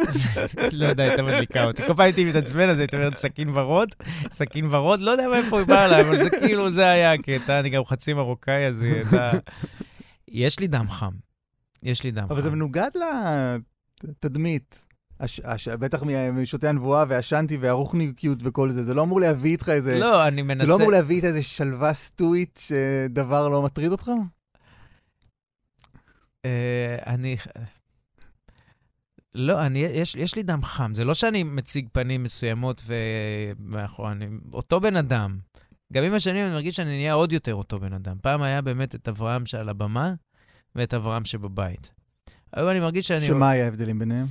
לא יודע, הייתה מדליקה אותי. כל פעם הייתי מתעצבן, אז הייתי אומרת סכין ורוד, סכין ורוד, לא יודע מאיפה היא באה לה, אבל זה כאילו, זה היה הקטע, אני גם חצי מרוקאי, אז היא הייתה... יש לי דם חם. יש לי דם חם. אבל זה מנוגד לתדמית. הש, הש, בטח משותי הנבואה והשנתי והרוחניקיות וכל זה, זה לא אמור להביא איתך איזה... לא, אני מנסה... זה לא אמור להביא איתך איזה שלווה סטואית שדבר לא מטריד אותך? אה, אני... לא, אני, יש, יש לי דם חם. זה לא שאני מציג פנים מסוימות ומאחורי, אני אותו בן אדם. גם עם השנים אני מרגיש שאני נהיה עוד יותר אותו בן אדם. פעם היה באמת את אברהם שעל הבמה ואת אברהם שבבית. היום אני מרגיש שאני... שמה היה ההבדלים ביניהם?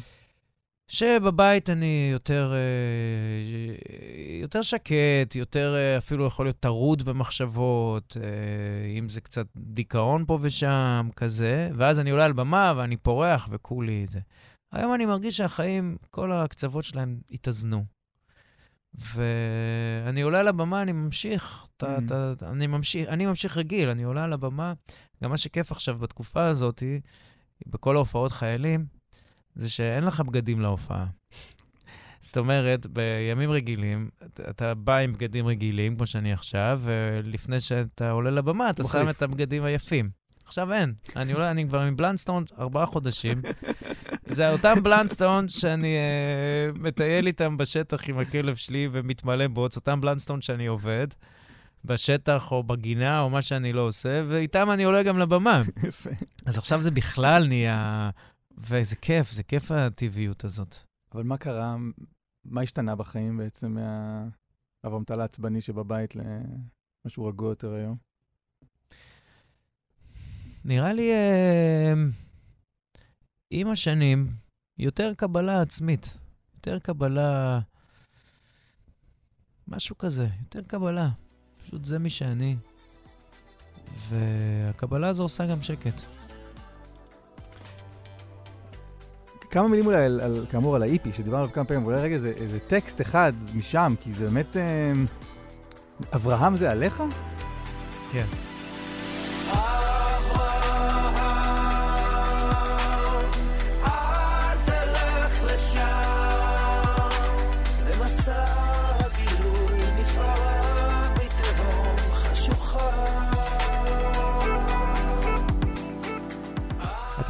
שבבית אני יותר, אה, יותר שקט, יותר אה, אפילו יכול להיות טרוד במחשבות, אה, אם זה קצת דיכאון פה ושם, כזה, ואז אני עולה על במה ואני פורח וכולי זה. היום אני מרגיש שהחיים, כל הקצוות שלהם התאזנו. ואני עולה על הבמה, אני ממשיך, ת, Mm. ת, אני, ממשיך אני ממשיך רגיל, אני עולה על הבמה. גם מה שכיף עכשיו בתקופה הזאת, בכל ההופעות חיילים, זה שאין לך בגדים להופעה. זאת אומרת, בימים רגילים, אתה- בא עם בגדים רגילים, כמו שאני עכשיו, ולפני שאתה עולה לבמה, אתה שם. את הבגדים היפים. עכשיו אין. אני, עולה, אני כבר עם בלנסטון ארבעה חודשים. זה אותם בלנסטון שאני אה, מטייל איתם בשטח עם הכלב שלי ומתמלא בוץ, אותם בלנסטון שאני עובד בשטח או בגינה או מה שאני לא עושה, ואיתם אני עולה גם לבמה. יפה. אז עכשיו זה בכלל נהיה... וזה כיף, זה כיף הטבעיות הזאת. אבל מה קרה, מה השתנה בחיים בעצם מהאברמטל העצבני שבבית למשהו רגוע יותר היום? נראה לי אה, עם השנים יותר קבלה עצמית, יותר קבלה... משהו כזה, יותר קבלה. פשוט זה מי שאני. והקבלה הזו עושה גם שקט. כמה מילים אולי, על, על, כאמור, על האיפי, שדיברנו עליו כמה פעמים, אולי רגע איזה, איזה טקסט אחד משם, כי זה באמת... אה, אברהם זה עליך? כן.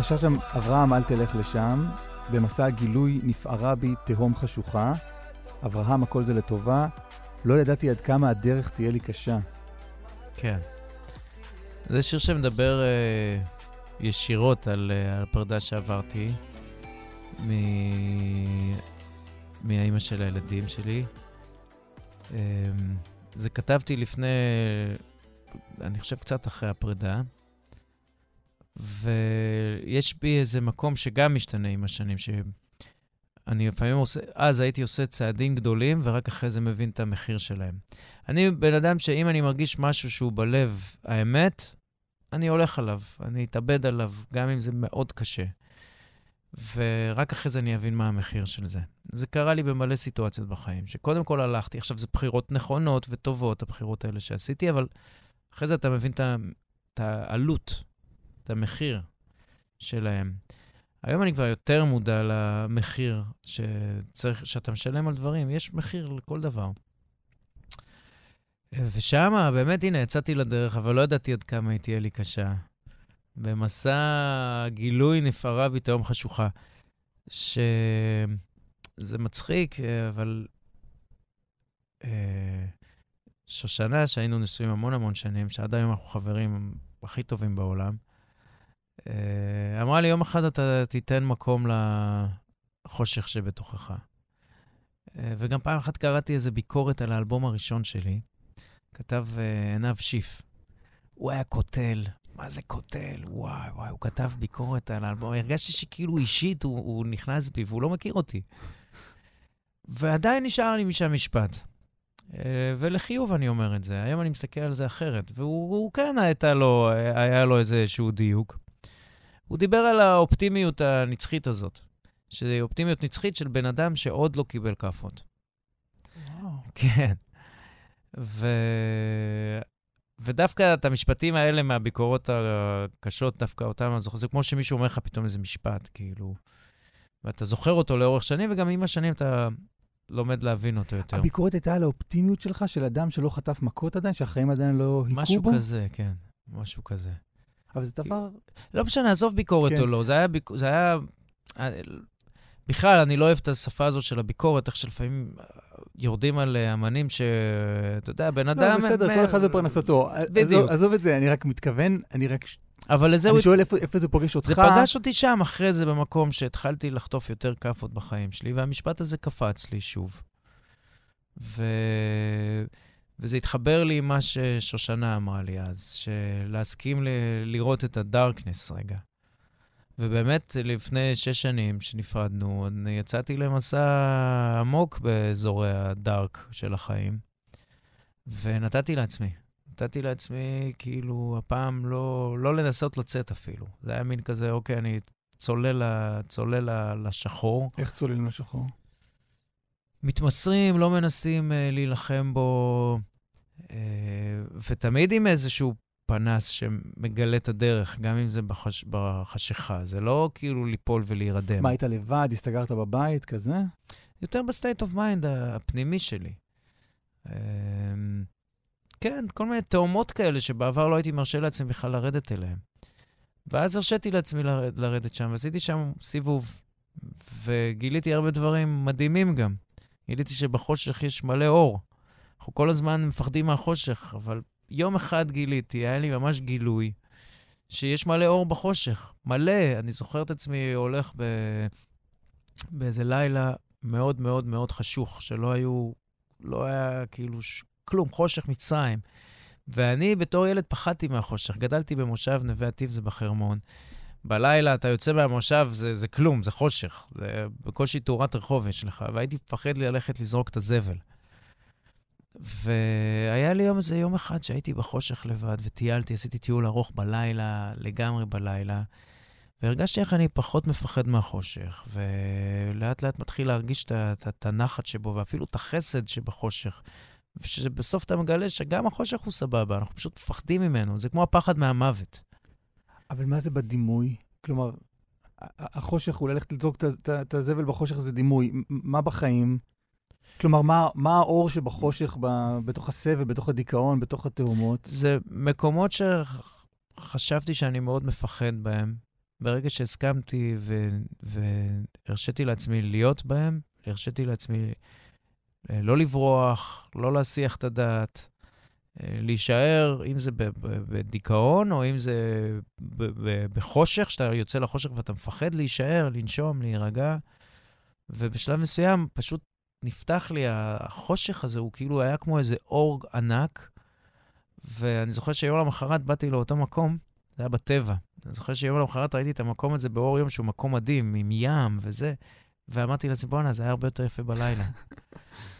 שר שם, אברהם, אל תלך לשם, במסע הגילוי נפערה בי תהום חשוכה. אברהם, הכל זה לטובה, לא ידעתי עד כמה הדרך תהיה לי קשה. כן. זה שיר שמדבר אה, ישירות על, אה, על הפרדה שעברתי מ... מהאימא של הילדים שלי. אה, זה כתבתי לפני, אני חושב קצת אחרי הפרידה, ויש בי איזה מקום שגם משתנה עם השנים, שאני לפעמים עושה, אז הייתי עושה צעדים גדולים, ורק אחרי זה מבין את המחיר שלהם. אני בן אדם שאם אני מרגיש משהו שהוא בלב האמת, אני הולך עליו, אני אתאבד עליו, גם אם זה מאוד קשה. ורק אחרי זה אני אבין מה המחיר של זה. זה קרה לי במלא סיטואציות בחיים, שקודם כל הלכתי, עכשיו זה בחירות נכונות וטובות, הבחירות האלה שעשיתי, אבל אחרי זה אתה מבין את העלות, את המחיר שלהם. היום אני כבר יותר מודע למחיר שצריך, שאתה משלם על דברים. יש מחיר לכל דבר. ושם, באמת, הנה, יצאתי לדרך, אבל לא ידעתי עד כמה היא תהיה לי קשה. במסע גילוי נפערה בי תהום חשוכה. שזה מצחיק, אבל אה, שושנה, שהיינו נשואים המון המון שנים, שעד היום אנחנו חברים הכי טובים בעולם, אמרה לי, יום אחד אתה תיתן מקום לחושך שבתוכך. אה, וגם פעם אחת קראתי איזו ביקורת על האלבום הראשון שלי. כתב אה, עינב שיף. הוא היה קוטל. מה זה קוטל? וואי, וואי, הוא כתב ביקורת על האלבום. הרגשתי שכאילו אישית הוא, הוא נכנס בי והוא לא מכיר אותי. ועדיין נשאר לי משם משפט. אה, ולחיוב אני אומר את זה. היום אני מסתכל על זה אחרת. והוא הוא כן הייתה לו, היה לו איזשהו דיוק. הוא דיבר על האופטימיות הנצחית הזאת. שזה אופטימיות נצחית של בן אדם שעוד לא קיבל כאפות. וואו. כן. ו... ודווקא את המשפטים האלה מהביקורות הקשות, דווקא אותם אני זוכר, זה כמו שמישהו אומר לך פתאום איזה משפט, כאילו, ואתה זוכר אותו לאורך שנים, וגם עם השנים אתה לומד להבין אותו יותר. הביקורת הייתה על האופטימיות שלך, של אדם שלא חטף מכות עדיין, שהחיים עדיין לא היכו משהו בו? כזה, כן, משהו כזה. אבל זה דבר... לא משנה, עזוב ביקורת כן. או לא, זה היה, ביק... זה היה... אה, בכלל, אני לא אוהב את השפה הזאת של הביקורת, איך שלפעמים אה, יורדים על אה, אמנים ש... אתה יודע, בן אדם... לא, בסדר, מ- כל אחד בפרנסתו. בדיוק. עזוב- עזוב את זה, אני רק מתכוון, אני רק... אבל לזה הוא... אני שואל איפה איפה זה פוגש אותך. זה פגש אותי שם, אחרי זה, במקום שהתחלתי לחטוף יותר כאפות בחיים שלי, והמשפט הזה קפץ לי שוב. ו... וזה התחבר לי עם מה ששושנה אמרה לי אז, שלהסכים ל... לראות את הדארקנס רגע. ובאמת, לפני שש שנים שנפרדנו, אני יצאתי למסע עמוק באזורי הדארק של החיים, ונתתי לעצמי. נתתי לעצמי, כאילו, הפעם לא, לא לנסות לצאת אפילו. זה היה מין כזה, אוקיי, אני צולל, צולל לשחור. איך צוללים לשחור? מתמסרים, לא מנסים uh, להילחם בו, uh, ותמיד עם איזשהו פנס שמגלה את הדרך, גם אם זה בחש... בחשיכה. זה לא כאילו ליפול ולהירדם. מה, היית לבד, הסתגרת בבית, כזה? יותר ב state of mind הפנימי שלי. אמ, כן, כל מיני תהומות כאלה שבעבר לא הייתי מרשה לעצמי בכלל לרדת אליהן. ואז הרשיתי לעצמי לרד, לרדת שם, ועשיתי שם סיבוב, וגיליתי הרבה דברים מדהימים גם. גיליתי שבחושך יש מלא אור. אנחנו כל הזמן מפחדים מהחושך, אבל יום אחד גיליתי, היה לי ממש גילוי, שיש מלא אור בחושך. מלא. אני זוכר את עצמי הולך ב... באיזה לילה מאוד מאוד מאוד חשוך, שלא היו, לא היה כאילו ש... כלום, חושך מצרים. ואני בתור ילד פחדתי מהחושך. גדלתי במושב נווה עתיב, זה בחרמון. בלילה אתה יוצא מהמושב, זה, זה כלום, זה חושך. זה בקושי תאורת רחוב יש לך, והייתי מפחד ללכת לזרוק את הזבל. והיה לי יום איזה יום אחד שהייתי בחושך לבד וטיילתי, עשיתי טיול ארוך בלילה, לגמרי בלילה, והרגשתי איך אני פחות מפחד מהחושך, ולאט לאט מתחיל להרגיש את הנחת שבו, ואפילו את החסד שבחושך. ושבסוף אתה מגלה שגם החושך הוא סבבה, אנחנו פשוט מפחדים ממנו, זה כמו הפחד מהמוות. אבל מה זה בדימוי? כלומר, החושך, אולי ללכת לזרוק את הזבל בחושך זה דימוי. מה בחיים? כלומר, מה, מה האור שבחושך, ב, בתוך הסבל, בתוך הדיכאון, בתוך התאומות? זה מקומות שחשבתי שאני מאוד מפחד בהם. ברגע שהסכמתי ו... והרשיתי לעצמי להיות בהם, הרשיתי לעצמי אה, לא לברוח, לא להסיח את הדעת, להישאר, אם זה בדיכאון או אם זה בחושך, שאתה יוצא לחושך ואתה מפחד להישאר, לנשום, להירגע. ובשלב מסוים פשוט נפתח לי, החושך הזה הוא כאילו היה כמו איזה אור ענק, ואני זוכר שיום למחרת באתי לאותו מקום, זה היה בטבע. אני זוכר שיום למחרת ראיתי את המקום הזה באור יום שהוא מקום מדהים, עם ים וזה, ואמרתי לעצמי, בואנה, זה היה הרבה יותר יפה בלילה.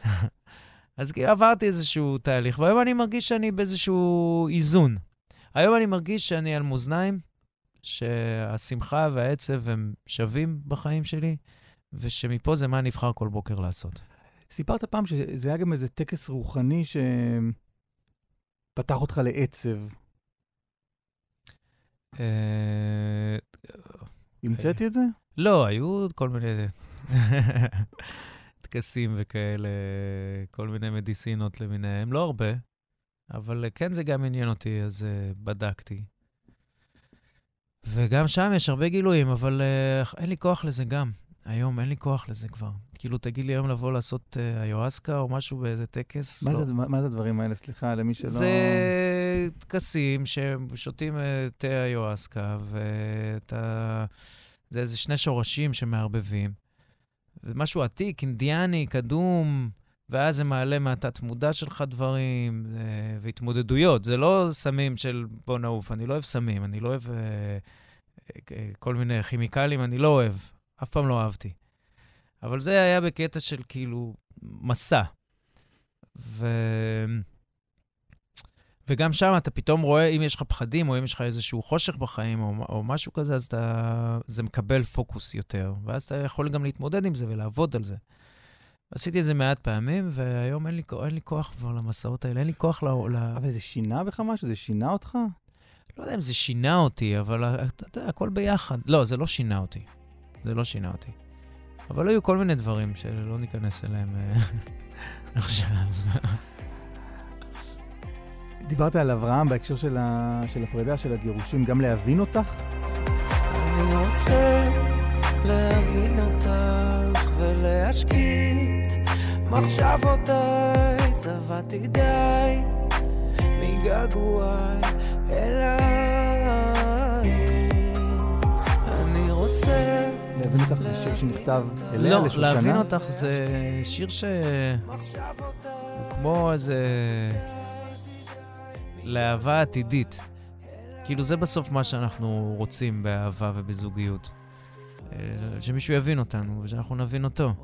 אז עברתי איזשהו תהליך, והיום אני מרגיש שאני באיזשהו איזון. היום אני מרגיש שאני על מאזניים, שהשמחה והעצב הם שווים בחיים שלי, ושמפה זה מה אני אבחר כל בוקר לעשות. סיפרת פעם שזה היה גם איזה טקס רוחני שפתח אותך לעצב. אה, המצאתי את זה? לא, היו כל מיני טקסים וכאלה, כל מיני מדיסינות למיניהם, לא הרבה, אבל כן זה גם עניין אותי, אז uh, בדקתי. וגם שם יש הרבה גילויים, אבל uh, אין לי כוח לזה גם. היום אין לי כוח לזה כבר. כאילו, תגיד לי היום לבוא לעשות uh, איואסקה או משהו באיזה טקס. מה לא. זה- מה מה זה הדברים האלה? סליחה, למי שלא... זה טקסים ששותים אה, תה איואסקה, ואתה... זה איזה שני שורשים שמערבבים. זה משהו עתיק, אינדיאני, קדום, ואז זה מעלה מהתת-מודע שלך דברים, אה, והתמודדויות. זה לא סמים של בוא נעוף, אני לא אוהב סמים, אני לא אוהב אה, אה, כל מיני כימיקלים, אני לא אוהב. אף פעם לא אהבתי. אבל זה היה בקטע של כאילו מסע. ו... וגם שם אתה פתאום רואה, אם יש לך פחדים, או אם יש לך איזשהו חושך בחיים, או, או משהו כזה, אז אתה, זה מקבל פוקוס יותר. ואז אתה יכול גם להתמודד עם זה ולעבוד על זה. עשיתי את זה מעט פעמים, והיום אין לי, אין לי כוח כבר למסעות האלה, אין לי כוח ל... אבל זה שינה בך משהו? זה שינה אותך? לא יודע אם זה שינה אותי, אבל ה- אתה יודע, הכל ביחד. לא, זה לא שינה אותי. זה לא שינה אותי. אבל היו כל מיני דברים שלא ניכנס אליהם אה, עכשיו. דיברת על אברהם בהקשר של, ה... של הפרידה, של הגירושים, גם להבין אותך? אני רוצה להבין אותך ולהשקיט מחשבותיי, שבעתי די מגעגועי אליי. אני רוצה להבין אותך זה שיר שנכתב אליה, לא, לשושנה? להבין אותך זה שיר שהוא כמו איזה... להבה עתידית. כאילו, זה בסוף מה שאנחנו רוצים באהבה ובזוגיות. אה, שמישהו יבין אותנו ושאנחנו נבין אותו.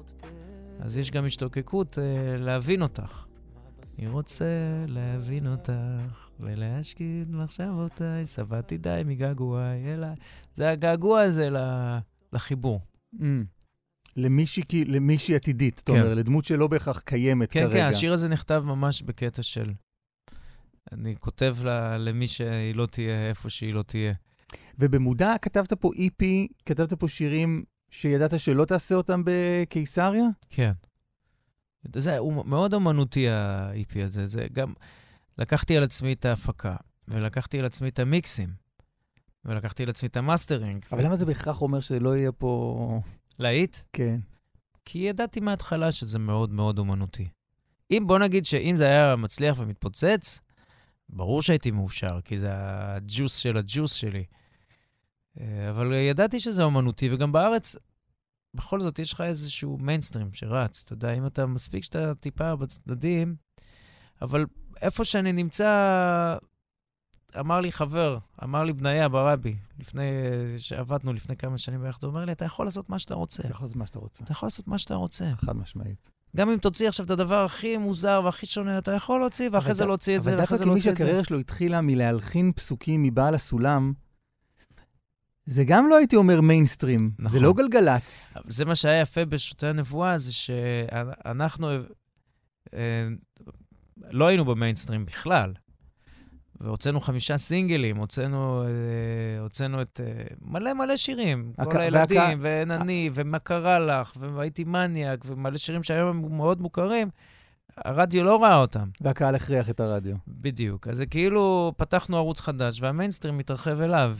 אז יש גם השתוקקות אה, להבין אותך. אני רוצה להבין אותך ולהשקיט מחשבותיי, שבעתי די מגעגועי אליי. זה הגעגוע הזה לחיבור. Mm. למישהי, למישהי עתידית, אתה כן. אומר, לדמות שלא בהכרח קיימת כן, כרגע. כן, השיר הזה נכתב ממש בקטע של... אני כותב לה, למי שהיא לא תהיה, איפה שהיא לא תהיה. ובמודע כתבת פה EP, כתבת פה שירים שידעת שלא תעשה אותם בקיסריה? כן. זה הוא מאוד אומנותי, ה-EP הזה. זה גם... לקחתי על עצמי את ההפקה, ולקחתי על עצמי את המיקסים, ולקחתי על עצמי את המאסטרינג. אבל למה זה בהכרח אומר שלא יהיה פה... להיט? כן. כי ידעתי מההתחלה שזה מאוד מאוד אומנותי. אם, בוא נגיד שאם זה היה מצליח ומתפוצץ, ברור שהייתי מאושר, כי זה הג'וס של הג'וס שלי. אה, אבל ידעתי שזה אומנותי, וגם בארץ, בכל זאת, יש לך איזשהו מיינסטרים שרץ. אתה יודע, אם אתה מספיק שאתה טיפה בצדדים, אבל איפה שאני נמצא, אמר לי חבר, אמר לי בניה ברבי, לפני, שעבדנו לפני כמה שנים ביחד, הוא אומר לי, אתה יכול לעשות מה שאתה רוצה. אתה יכול לעשות מה שאתה רוצה. אתה יכול לעשות מה שאתה רוצה. חד משמעית. גם אם תוציא עכשיו את הדבר הכי מוזר והכי שונה, אתה יכול להוציא, ואחרי זה אבל להוציא את זה, אבל ואחרי דווקא זה כמי להוציא את זה. שהקריירה שלו התחילה מלהלחין פסוקים מבעל הסולם, זה גם לא הייתי אומר מיינסטרים. זה נכון. לא גלגלצ. אבל זה מה שהיה יפה בשוטי הנבואה, זה שאנחנו אה, לא היינו במיינסטרים בכלל. והוצאנו חמישה סינגלים, הוצאנו, אה, הוצאנו את אה, מלא מלא שירים. הק- כל הילדים, והקה- ואין אני, ומה קרה לך, והייתי מניאק, ומלא שירים שהיום הם מאוד מוכרים. הרדיו לא ראה אותם. והקהל הכריח את הרדיו. בדיוק. אז זה כאילו פתחנו ערוץ חדש, והמיינסטרים מתרחב אליו,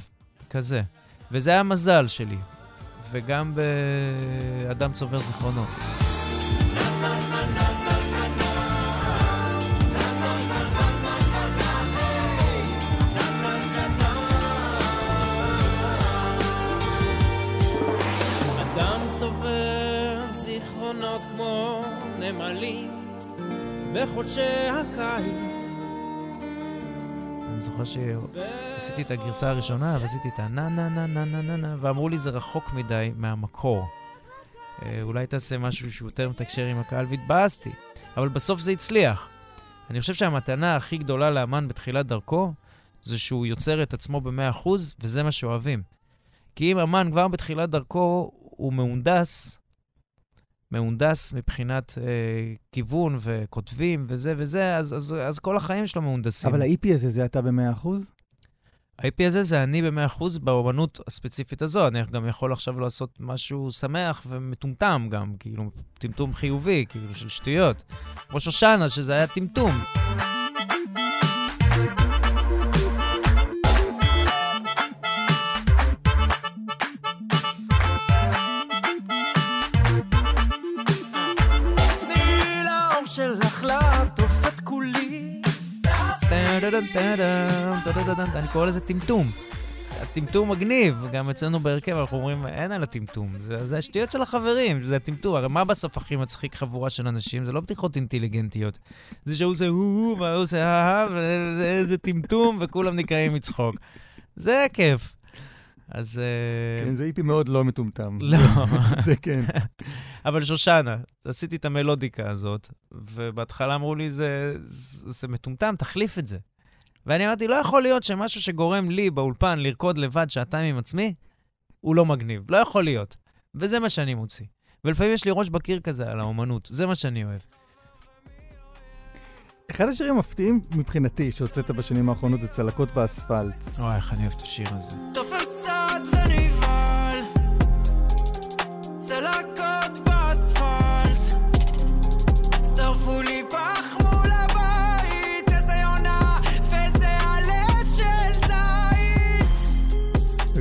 כזה. וזה היה מזל שלי. וגם באדם צובר זיכרונות. כמו נמלים בחודשי הקיץ. אני זוכר שעשיתי את הגרסה הראשונה, ועשיתי את הנה נה נה נה נה נה נה, ואמרו לי זה רחוק מדי מהמקור. אה, אולי תעשה משהו שהוא יותר מתקשר עם הקהל, והתבאסתי. אבל בסוף זה הצליח. אני חושב שהמתנה הכי גדולה לאמן בתחילת דרכו, זה שהוא יוצר את עצמו ב-100%, וזה מה שאוהבים. כי אם אמן כבר בתחילת דרכו הוא מהונדס, מהונדס מבחינת אה, כיוון וכותבים וזה וזה, אז, אז, אז כל החיים שלו מהונדסים. אבל ה-EP הזה, זה אתה במאה אחוז? ה-IP הזה זה אני ב-100% באומנות הספציפית הזו. אני גם יכול עכשיו לעשות משהו שמח ומטומטם גם, כאילו, טמטום חיובי, כאילו, של שטויות. כמו שושנה, שזה היה טמטום. אני קורא לזה טמטום. הטמטום מגניב, גם אצלנו בהרכב אנחנו אומרים, אין על הטמטום, זה, זה השטויות של החברים, זה הטמטום. הרי מה בסוף הכי מצחיק חבורה של אנשים? זה לא בדיחות אינטליגנטיות. זה שהוא עושה הו והוא עושה הא וזה טמטום, וכולם נקראים מצחוק. זה הכיף. אז... אה, כן, זה איפי מאוד לא מטומטם. לא. זה כן. אבל שושנה, עשיתי את המלודיקה הזאת, ובהתחלה אמרו לי, זה, זה, זה מטומטם, תחליף את זה. ואני אמרתי, לא יכול להיות שמשהו שגורם לי באולפן לרקוד לבד שעתיים עם עצמי, הוא לא מגניב. לא יכול להיות. וזה מה שאני מוציא. ולפעמים יש לי ראש בקיר כזה על האומנות, זה מה שאני אוהב. אחד השירים המפתיעים מבחינתי שהוצאת בשנים האחרונות זה צלקות באספלט. וואי, איך אני אוהב את השיר הזה. תופס צעד ונבהל, צלקות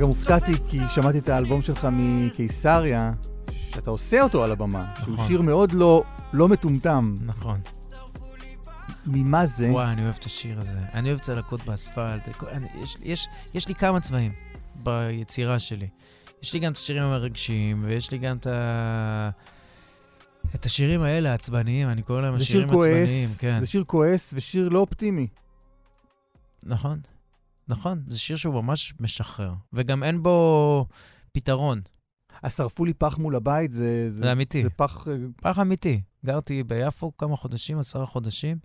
וגם הופתעתי כי שמעתי את האלבום שלך מקיסריה, שאתה עושה אותו על הבמה, שהוא נכון. שיר מאוד לא, לא מטומטם. נכון. ממה זה? וואי, אני אוהב את השיר הזה. אני אוהב צלקות באספלט. אני, יש, יש, יש לי כמה צבעים ביצירה שלי. יש לי גם את השירים המרגשים, ויש לי גם את ה... את השירים האלה, העצבניים, אני קורא להם השירים שיר העצבניים, כן. זה שיר כועס ושיר לא אופטימי. נכון, נכון. זה שיר שהוא ממש משחרר. וגם אין בו פתרון. אז שרפו לי פח מול הבית, זה... זה אמיתי. זה פח... אה, פח אמיתי. גרתי ביפו כמה חודשים, עשרה חודשים,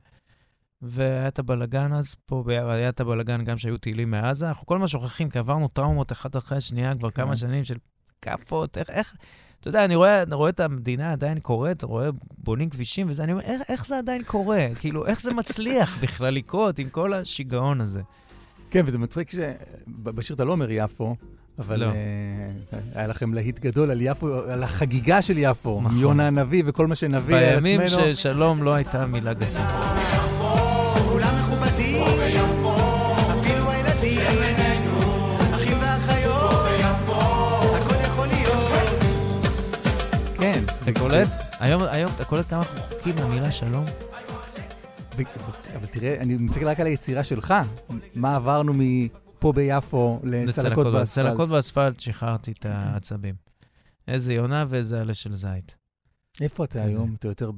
והיה את הבלגן אז פה, היה את הבלגן גם שהיו טילים מעזה. אנחנו כל הזמן שוכחים, כי עברנו טראומות אחת אחרי השנייה כבר כן. כמה שנים של כאפות, איך, איך... אתה יודע, אני רואה, אני רואה את המדינה עדיין קורית, רואה בונים כבישים וזה, אני אומר, איך, איך זה עדיין קורה? כאילו, איך זה מצליח בכלל לקרות עם כל השיגעון הזה? כן, וזה מצחיק שבשיר אתה לא אומר יפו, אבל לא. אה, היה לכם להיט גדול על יפו, על החגיגה של יפו, נכון. יונה הנביא וכל מה שנביא על בימים עצמנו. ששלום לא הייתה מילה גסה. כן. אתה קולט? היום, אתה קולט כמה אנחנו רחוקים מהמילה שלום? אבל- תראה, אני מסתכל רק על היצירה שלך, מה עברנו מפה ביפו לצלקות באספלט. צלקות באספלט שחררתי את העצבים. איזה יונה ואיזה עלה של זית. איפה אתה. היום? אתה יותר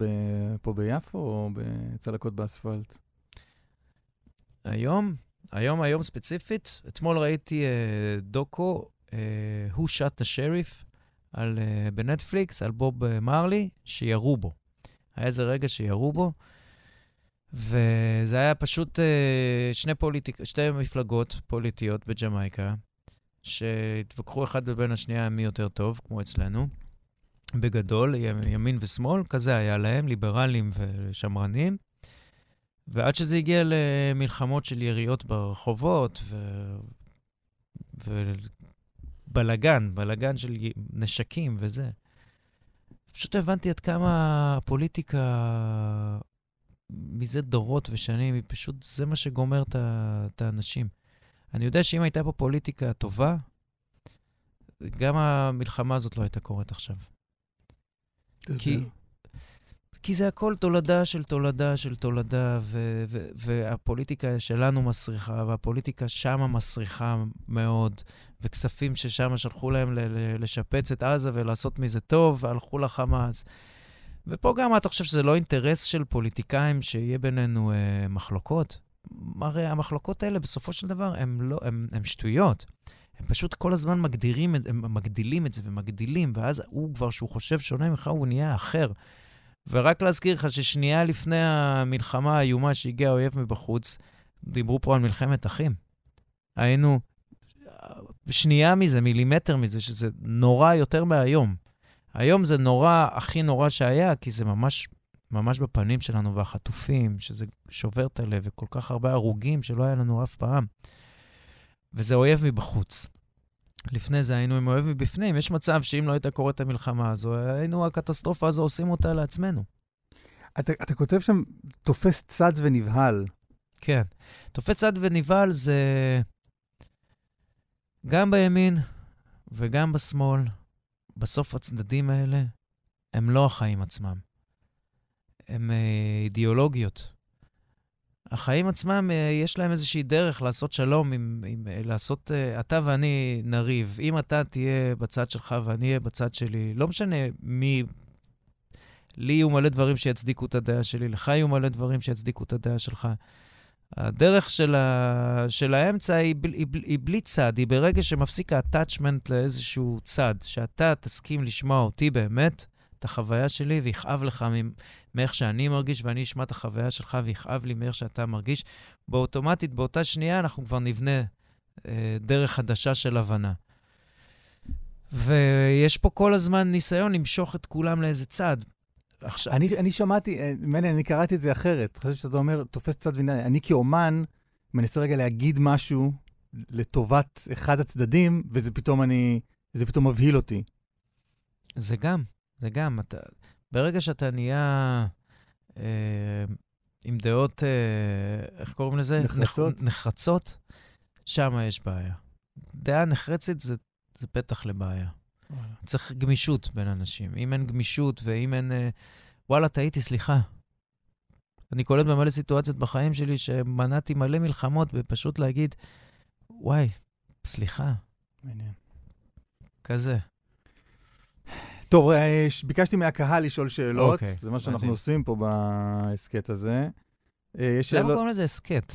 פה ביפו או בצלקות באספלט? היום, היום, היום ספציפית, אתמול ראיתי אה, דוקו, אה, the Sheriff, על, אה, בנטפליקס, על בוב אה, מרלי, שירו בו. היה איזה רגע שירו בו, וזה היה פשוט אה, שני פוליטיק, שתי מפלגות פוליטיות בג'מייקה, שהתווכחו אחד בבין השנייה מי יותר טוב, כמו אצלנו. בגדול, ימ- ימין ושמאל, כזה היה להם, ליברלים ושמרנים. ועד שזה הגיע למלחמות של יריות ברחובות, ו... ובלגן, בלגן של נשקים וזה. פשוט הבנתי עד כמה הפוליטיקה מזה דורות ושנים, היא פשוט, זה מה שגומר את האנשים. אני יודע שאם הייתה פה פוליטיקה טובה, גם המלחמה הזאת לא הייתה קורית עכשיו. כי, כי זה הכל תולדה של תולדה של תולדה, ו- ו- והפוליטיקה שלנו מסריחה, והפוליטיקה שמה מסריחה מאוד, וכספים ששם שלחו להם ל- ל- לשפץ את עזה ולעשות מזה טוב, והלכו לחמאס. ופה גם, אתה חושב שזה לא אינטרס של פוליטיקאים שיהיה בינינו אה, מחלוקות? הרי המחלוקות האלה, בסופו של דבר, הן לא, שטויות. הם פשוט כל הזמן מגדירים את זה, הם מגדילים את זה ומגדילים, ואז הוא כבר, שהוא חושב שונה ממך, הוא נהיה אחר. ורק להזכיר לך ששנייה לפני המלחמה האיומה שהגיע האויב מבחוץ, דיברו פה על מלחמת אחים. היינו שנייה מזה, מילימטר מזה, שזה נורא יותר מהיום. היום זה נורא, הכי נורא שהיה, כי זה ממש, ממש בפנים שלנו, והחטופים, שזה שובר את הלב, וכל כך הרבה הרוגים שלא היה לנו אף פעם. וזה אויב מבחוץ. לפני זה היינו עם אוהב מבפנים. יש מצב שאם לא הייתה קורית המלחמה הזו, היינו, הקטסטרופה הזו, עושים אותה לעצמנו. אתה, אתה כותב שם, תופס צד ונבהל. כן. תופס צד ונבהל זה גם בימין וגם בשמאל. בסוף הצדדים האלה הם לא החיים עצמם. הם אה, אידיאולוגיות. החיים עצמם, אה, יש להם איזושהי דרך לעשות שלום, עם, עם, אה, לעשות, אתה ואני נריב. אם אתה תהיה בצד שלך ואני אהיה בצד שלי, לא משנה מי... לי יהיו מלא דברים שיצדיקו את הדעה שלי, לך יהיו מלא דברים שיצדיקו את הדעה שלך. הדרך של, ה... של האמצע היא, ב... היא, ב... היא בלי צד, היא ברגע שמפסיק ה-attachment לאיזשהו צד, שאתה תסכים לשמוע אותי באמת, את החוויה שלי, ויכאב לך מאיך שאני מרגיש, ואני אשמע את החוויה שלך, ויכאב לי מאיך שאתה מרגיש. באוטומטית, באותה שנייה, אנחנו כבר נבנה אה, דרך חדשה של הבנה. ויש פה כל הזמן ניסיון למשוך את כולם לאיזה צד. עכשיו, אני, אני שמעתי, אה, מני, אני קראתי את זה אחרת. חשבתי שאתה אומר, תופס צד וינאי. אני כאומן מנסה רגע להגיד משהו לטובת אחד הצדדים, וזה פתאום אני, זה פתאום מבהיל אותי. זה גם, זה גם. אתה, ברגע שאתה נהיה אה, עם דעות, אה, איך קוראים לזה? נחרצות. נח, נחרצות, שם יש בעיה. דעה נחרצת זה, זה פתח לבעיה. צריך גמישות בין אנשים. אם אין גמישות ואם אין... אה, וואלה, טעיתי, סליחה. אני קולט במלא סיטואציות בחיים שלי שמנעתי מלא מלחמות בפשוט להגיד, וואי, סליחה, מעניין. כזה. טוב, אה, ביקשתי מהקהל לשאול שאלות. אוקיי, זה מה שאנחנו מדהים. עושים פה בהסכת הזה. אה, יש למה שאלות... קוראים לזה הסכת?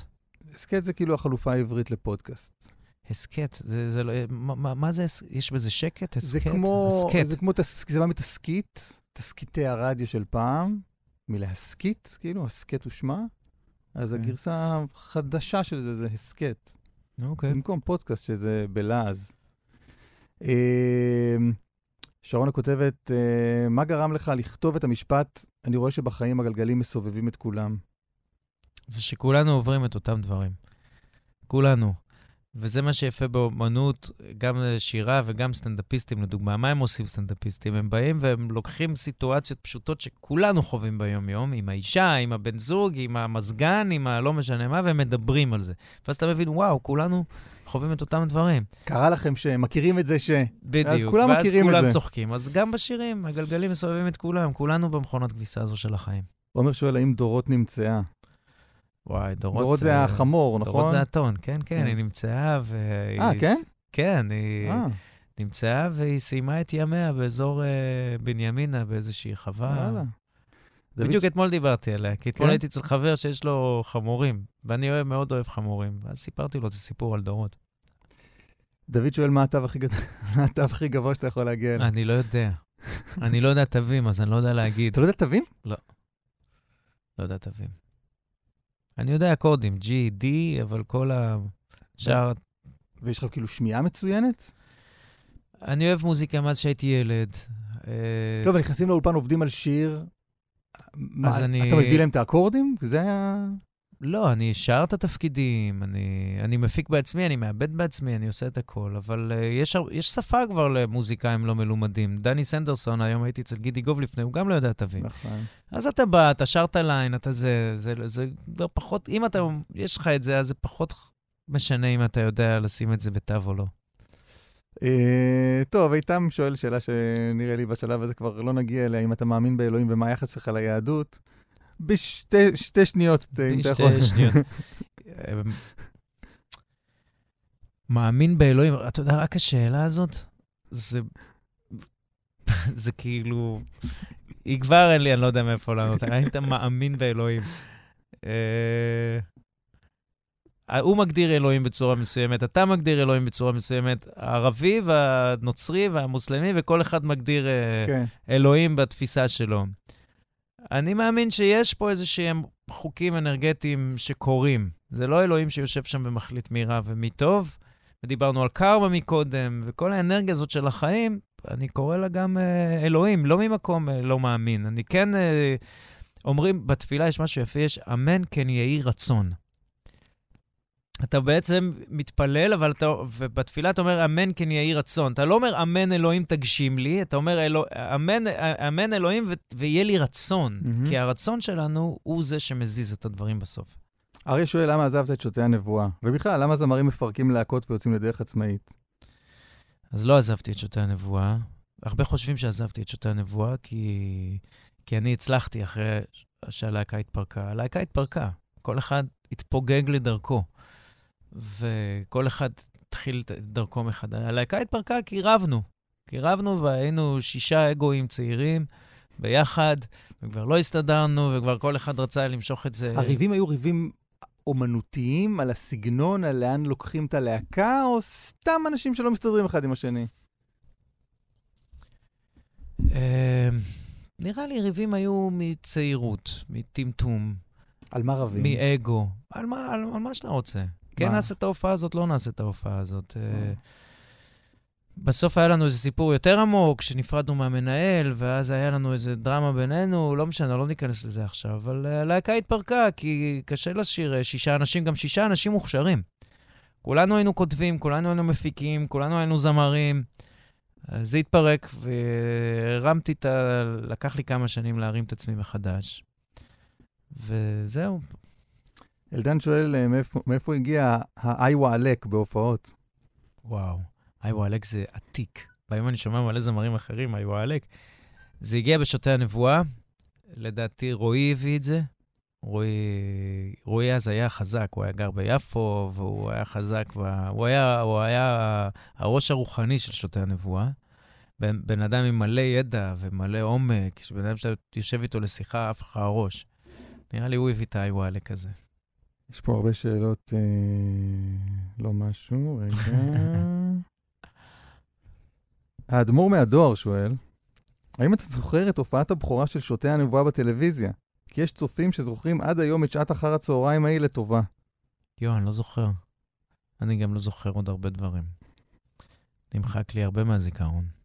הסכת זה כאילו החלופה העברית לפודקאסט. הסכת, זה, זה לא... מה, מה- זה, יש בזה שקט? הסכת? זה כמו, הסכת. זה כמו, תס, זה בא מתסכית, תסכיתי הרדיו של פעם, מלהסכית, כאילו, הסכת ושמה. אז כן. הגרסה החדשה של זה זה הסכת. אוקיי. במקום פודקאסט שזה בלעז. אה, שרונה כותבת, אה, מה גרם לך לכתוב את המשפט, אני רואה שבחיים הגלגלים מסובבים את כולם? זה שכולנו עוברים את אותם דברים. כולנו. וזה מה שיפה באמנות, גם שירה וגם סטנדאפיסטים, לדוגמה. מה הם עושים סטנדאפיסטים? הם באים והם לוקחים סיטואציות פשוטות שכולנו חווים ביום-יום, עם האישה, עם הבן זוג, עם המזגן, עם הלא משנה מה, והם מדברים על זה. ואז אתה מבין, וואו, כולנו חווים את אותם דברים. קרה לכם שמכירים את זה ש... בדיוק. כולם מכירים את ואז כולם זה. צוחקים. אז גם בשירים, הגלגלים מסובבים את כולם, כולנו במכונת כביסה הזו של החיים. עומר שואל, האם דורות נמצאה? וואי, דורות... דורות זה אה, החמור, נכון? דורות זה הטון, כן, כן, כן. היא נמצאה והיא... אה, כן? כן, היא אה, נמצאה והיא סיימה את ימיה באזור אה, בנימינה, באיזושהי חווה. דוד בדיוק אתמול דיברתי עליה, כי אתמול כן? הייתי אצל חבר שיש לו חמורים, ואני אוהב, מאוד אוהב חמורים. אז סיפרתי לו את הסיפור על דורות. דוד שואל, מה התו הכי הכי גבוה שאתה יכול להגיע אליו? אני לא יודע. אני לא יודע תווים, אז אני לא יודע להגיד. אתה לא יודע תווים? לא יודע תווים. אני יודע אקורדים, G, D, אבל כל השאר... ויש לך כאילו שמיעה מצוינת? אני אוהב מוזיקה מאז שהייתי ילד. אה, לא, אבל נכנסים לאולפן, עובדים על שיר. מה, אני- אתה מביא להם את האקורדים? זה היה... לא, אני שר את התפקידים, אני, אני מפיק בעצמי, אני מאבד בעצמי, אני עושה את הכל, אבל uh, יש, יש שפה כבר למוזיקאים לא מלומדים. דני סנדרסון, היום הייתי אצל גידי גוב לפני, הוא גם לא יודע תווים. נכון. אז אתה בא, אתה שר את הליין, אתה זה, זה, זה, זה לא פחות, אם אתה, יש לך את זה, אז זה פחות משנה אם אתה יודע לשים את זה בתו או לא. אה, טוב, איתם שואל שאלה שנראה לי בשלב הזה כבר לא נגיע אליה, אם אתה מאמין באלוהים ומה היחס שלך ליהדות. בשתי שתי שניות, אם אתה יכול. שניות. אמ, מאמין באלוהים, אתה יודע, רק השאלה הזאת, זה, זה כאילו, היא כבר אין לי, אני לא יודע מאיפה לענות, אתה מאמין באלוהים? אה, הוא מגדיר אלוהים בצורה מסוימת, אתה מגדיר אלוהים בצורה מסוימת, הערבי והנוצרי והמוסלמי, וכל אחד מגדיר אה, כן. אלוהים בתפיסה שלו. אני מאמין שיש פה איזה שהם חוקים אנרגטיים שקורים. זה לא אלוהים שיושב שם ומחליט מי רע ומי טוב. ודיברנו על קרמה מקודם, וכל האנרגיה הזאת של החיים, אני קורא לה גם אה, אלוהים, לא ממקום אה, לא מאמין. אני כן, אה, אומרים, בתפילה יש משהו יפה, יש אמן כן יהי רצון. אתה בעצם מתפלל, אבל אתה, ובתפילה אתה אומר, אמן כן יהי רצון. אתה לא אומר, אמן אלוהים תגשים לי, אתה אומר, אלו, אמן, אמן אלוהים ו, ויהיה לי רצון. מהמם. כי הרצון שלנו הוא זה שמזיז את הדברים בסוף. אריה שואל למה עזבת את שוטי הנבואה, ובכלל, למה זמרים מפרקים להקות ויוצאים לדרך עצמאית? אז לא עזבתי את שוטי הנבואה. הרבה חושבים שעזבתי את שוטי הנבואה, כי, כי אני הצלחתי אחרי שהלהקה התפרקה. הלהקה התפרקה. כל אחד התפוגג לדרכו. וכל אחד התחיל את דרכו מחדש. הלהקה התפרקה כי רבנו. כי רבנו והיינו שישה אגואים צעירים ביחד, וכבר לא הסתדרנו, וכבר כל אחד רצה למשוך את זה. הריבים היו ריבים אומנותיים על הסגנון, על לאן לוקחים את הלהקה, או סתם אנשים שלא מסתדרים אחד עם השני? אה, נראה לי ריבים היו מצעירות, מטמטום, על מה רבים? מאגו, על מה, על, על מה שאתה רוצה. כן מה? נעשה את ההופעה הזאת, לא נעשה את ההופעה הזאת. אה, בסוף היה לנו איזה סיפור יותר עמוק, שנפרדנו מהמנהל, ואז היה לנו איזה דרמה בינינו, לא משנה, לא ניכנס לזה עכשיו, אבל אה, הלהקה התפרקה, כי קשה לשיר אה, שישה אנשים, גם שישה אנשים מוכשרים. כולנו היינו כותבים, כולנו היינו מפיקים, כולנו היינו זמרים. זה התפרק, והרמתי את ה... לקח לי כמה שנים להרים את עצמי מחדש. וזהו. אלדן שואל אה, מאיפה, מאיפה הגיע האיווה עלק בהופעות. וואו, היי וואלק זה עתיק. ביום אני שומע מלא זמרים אחרים, היי וואלק. זה הגיע בשותי הנבואה, לדעתי רועי הביא את זה. רועי, אז היה חזק, הוא היה גר ביפו, והוא היה חזק, ו... הוא, היה, הוא היה הראש הרוחני של שותי הנבואה. בן, בן אדם עם מלא ידע ומלא עומק, שבן אדם שאתה יושב איתו לשיחה, עף לך הראש. נראה לי הוא הביא את האי וואלק הזה. יש פה הרבה שאלות, אה, לא משהו, רגע. האדמו"ר מהדואר שואל, האם אתה זוכר את הופעת הבכורה של שותי הנבואה בטלוויזיה? כי יש צופים שזוכרים עד היום את שעת אחר הצהריים ההיא לטובה. יואו, אני לא זוכר. אני גם לא זוכר עוד הרבה דברים. נמחק לי הרבה מהזיכרון.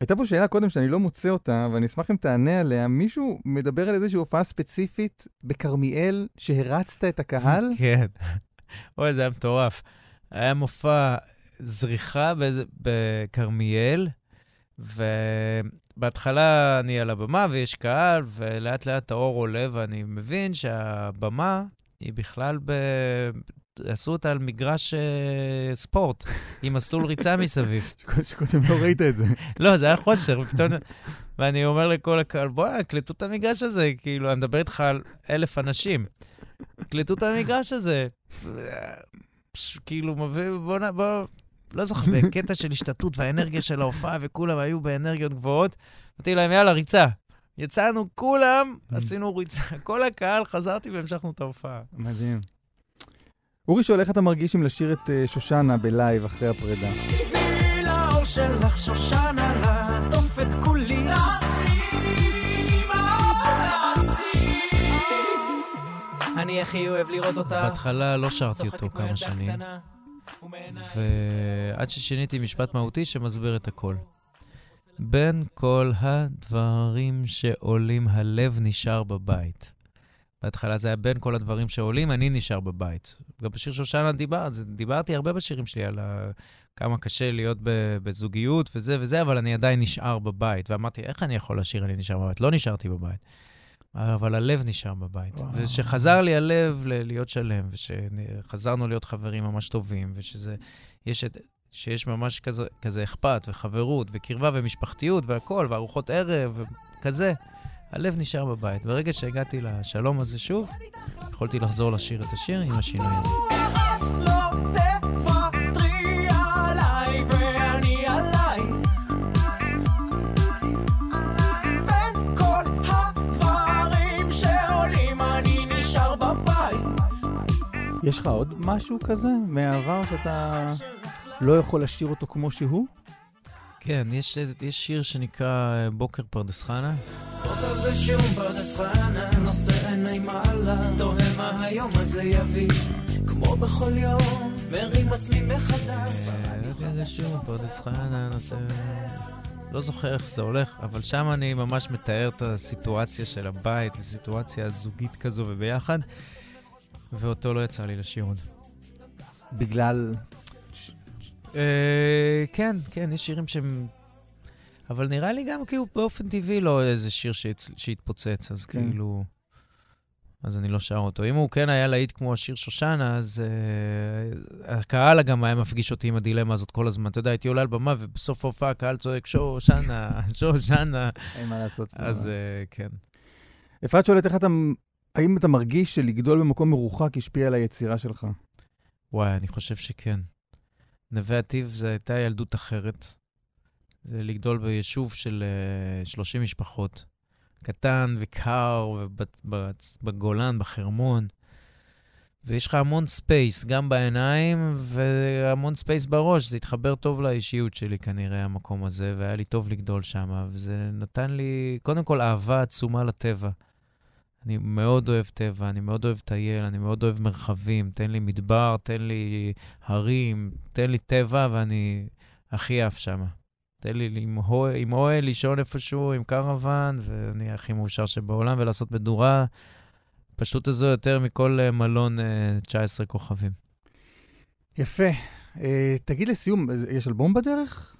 הייתה פה שאלה קודם שאני לא מוצא אותה, ואני אשמח אם תענה עליה. מישהו מדבר על איזושהי הופעה ספציפית בכרמיאל שהרצת את הקהל? כן. אוי, זה היה מטורף. היה מופע זריחה בכרמיאל, ובהתחלה אני על הבמה ויש קהל, ולאט לאט האור עולה, ואני מבין שהבמה היא בכלל ב... עשו אותה על מגרש אה, ספורט, עם מסלול ריצה מסביב. שקודם לא ראית את זה. לא, זה היה חושר, ופתאום... ואני אומר לכל הקהל, בוא'נה, קלטו את המגרש הזה, כאילו, אני מדבר איתך על אלף אנשים. קלטו את המגרש הזה. כאילו, מביא- בוא. בוא... לא זוכר, בקטע של השתתות והאנרגיה של ההופעה, וכולם היו באנרגיות גבוהות. אמרתי להם, יאללה, ריצה. יצאנו, כולם, עשינו ריצה. כל הקהל, חזרתי והמשכנו את ההופעה. מדהים. אורי שואל איך אתה מרגיש אם לשיר את אה, שושנה בלייב אחרי הפרידה. תני לאור שלך שושנה לעטוף את כולי. אני הכי אוהב לראות אז אותך. בהתחלה לא שרתי אותו כמה שנים. ועד ששיניתי משפט מהותי שמסביר את הכל. בין כל הדברים שעולים, הלב נשאר בבית. בהתחלה זה היה בין כל הדברים שעולים, אני נשאר בבית. גם בשיר שושנה דיבר, זה- דיברתי הרבה בשירים שלי על ה... כמה קשה להיות בזוגיות וזה וזה, אבל אני עדיין נשאר בבית. ואמרתי, איך אני יכול לשיר אני נשאר בבית? לא נשארתי בבית. אבל הלב נשאר בבית. וואו. ושחזר לי הלב ל- להיות שלם, ושחזרנו להיות חברים ממש טובים, ושזה... יש את... שיש ממש כזה, כזה אכפת וחברות וקרבה ומשפחתיות והכול, וארוחות ערב וכזה. הלב נשאר בבית. ברגע שהגעתי לשלום הזה שוב, יכולתי לחזור לשיר את השיר עם השינוי הזה. יש לך עוד משהו כזה מהעבר שאתה לא יכול לשיר אותו כמו שהוא? כן, יש, יש שיר שנקרא אה, בוקר פרדס חנה. בוקר שוב פרדס חנה, נושא עיני מעלה, תוהה מה היום הזה יביא. כמו בכל יום, מרים עצמי מחדש. בוקר שוב פרדס חנה, נושא... לא זוכר איך זה הולך, אבל שם אני ממש מתאר את הסיטואציה של הבית, וסיטואציה זוגית כזו וביחד, ואותו לא יצא לי לשיר עוד. בגלל... אה, כן, כן, יש שירים שהם... אבל נראה לי גם כאילו באופן טבעי לא איזה שיר. שהתפוצץ, אז כן. כאילו... אז אני לא שר אותו. אם הוא כן היה להיט כמו השיר שושנה, אז uh, הקהל גם היה מפגיש אותי עם הדילמה הזאת כל הזמן. אתה יודע, הייתי עולה על במה, ובסוף ההופעה הקהל צועק, שושנה, שושנה. אין מה לעשות. אז uh, כן. אפרת שואלת איך אתה האם אתה מרגיש שלגדול במקום מרוחק השפיע על היצירה שלך? וואי, אני חושב שכן. נווה עתיב זו הייתה ילדות אחרת. זה לגדול ביישוב של אה, 30 משפחות. קטן וקר, ובגולן, בחרמון. ויש לך המון space, גם בעיניים והמון space בראש. זה התחבר טוב לאישיות שלי כנראה, המקום הזה, והיה לי טוב לגדול שם. וזה נתן לי, קודם כל, אהבה עצומה לטבע. אני מאוד אוהב טבע, אני מאוד אוהב טייל, אני מאוד אוהב מרחבים. תן לי מדבר, תן לי הרים, תן לי טבע, ואני הכי עף שם. תן לי עם, עם אוהל לישון איפשהו, עם קרוון, ואני הכי מאושר שבעולם, ולעשות מדורה. פשוט הזו יותר מכל אה, מלון 19 אה, כוכבים. יפה. Uh, תגיד לסיום, יש אלבום בדרך?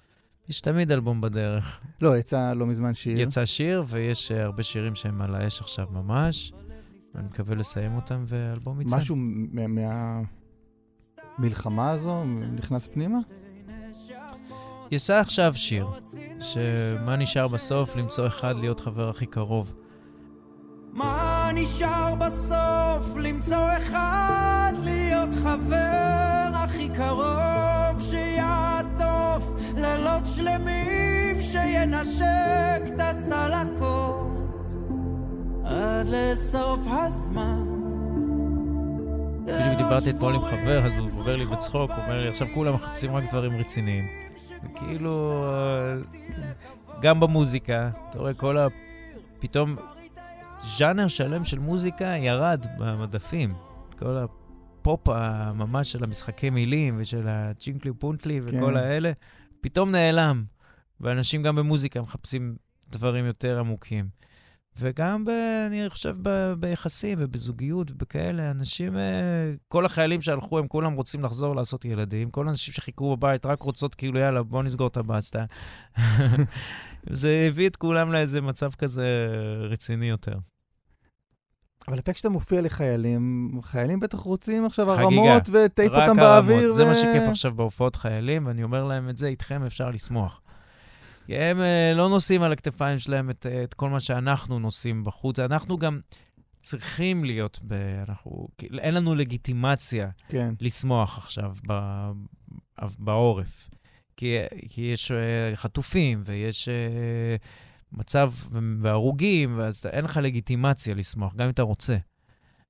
יש תמיד אלבום בדרך. לא, יצא לא מזמן שיר. יצא שיר, ויש uh, הרבה שירים שהם על האש עכשיו ממש. אני מקווה לסיים אותם, ואלבום יצא. משהו מהמלחמה הזו נכנס פנימה? יצא עכשיו שיר, שמה נשאר בסוף? למצוא אחד להיות חבר הכי קרוב. מה נשאר בסוף? למצוא אחד להיות חבר הכי קרוב שיעטוף לילות שלמים שינשק את הצלקות עד לסוף הזמן בדיוק דיברתי אתמול עם חבר, אז הוא עובר לי בצחוק, הוא אומר לי, עכשיו כולם מחפשים רק דברים רציניים. וכאילו, גם במוזיקה, אתה רואה כל ה... פתאום ז'אנר שלם של מוזיקה ירד במדפים. כל הפופ ממש של המשחקי מילים ושל הצ'ינקלי פונטלי וכל כן. האלה, פתאום נעלם. ואנשים גם במוזיקה מחפשים דברים יותר עמוקים. וגם, ב, אני חושב, ב, ביחסים ובזוגיות ובכאלה, אנשים, אה, כל החיילים שהלכו, הם כולם רוצים לחזור לעשות ילדים. כל האנשים שחיכו בבית רק רוצות כאילו, יאללה, בוא נסגור את הבאסטה. זה הביא את כולם לאיזה מצב כזה רציני יותר. אבל אתה כשאתה מופיע לחיילים, חיילים בטח רוצים עכשיו הרמות וטייף אותם באוויר. רק הרמות, זה מה שכיף עכשיו בהופעות חיילים, ואני אומר להם את זה, איתכם אפשר לשמוח. כי הם uh, לא נושאים על הכתפיים שלהם את, את כל מה שאנחנו נושאים בחוץ. אנחנו גם צריכים להיות, ב, אנחנו, אין לנו לגיטימציה כן. לשמוח עכשיו ב, בעורף. כי, כי יש uh, חטופים ויש מצב והרוגים, ואז אין לך לגיטימציה לשמוח, גם אם אתה רוצה.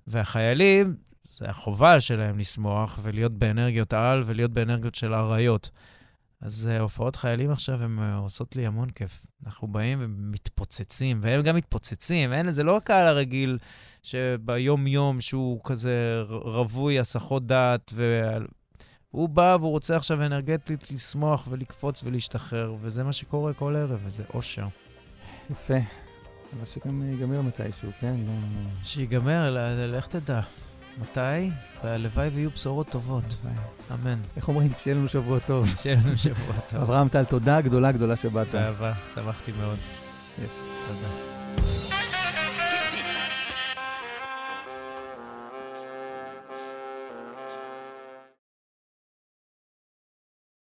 והחיילים, זה החובה שלהם לשמוח ולהיות באנרגיות על ולהיות באנרגיות של אריות. אז uh, הופעות חיילים עכשיו, הן uh, עושות לי המון כיף. אנחנו באים ומתפוצצים, והם גם מתפוצצים. אין, זה לא הקהל הרגיל שביום-יום, שהוא כזה רווי הסחות דעת, והוא בא והוא רוצה עכשיו אנרגטית לשמוח ולקפוץ ולהשתחרר, וזה מה שקורה כל ערב, וזה אושר. יפה. אבל שגם ייגמר מתישהו, כן? לא... שיגמר, לך תדע. מתי? והלוואי ויהיו בשורות טובות. אמן. איך אומרים? שיהיה לנו שבוע טוב. שיהיה לנו שבוע טוב. אברהם טל, תודה גדולה גדולה שבאת. באהבה, שמחתי מאוד. יס. תודה.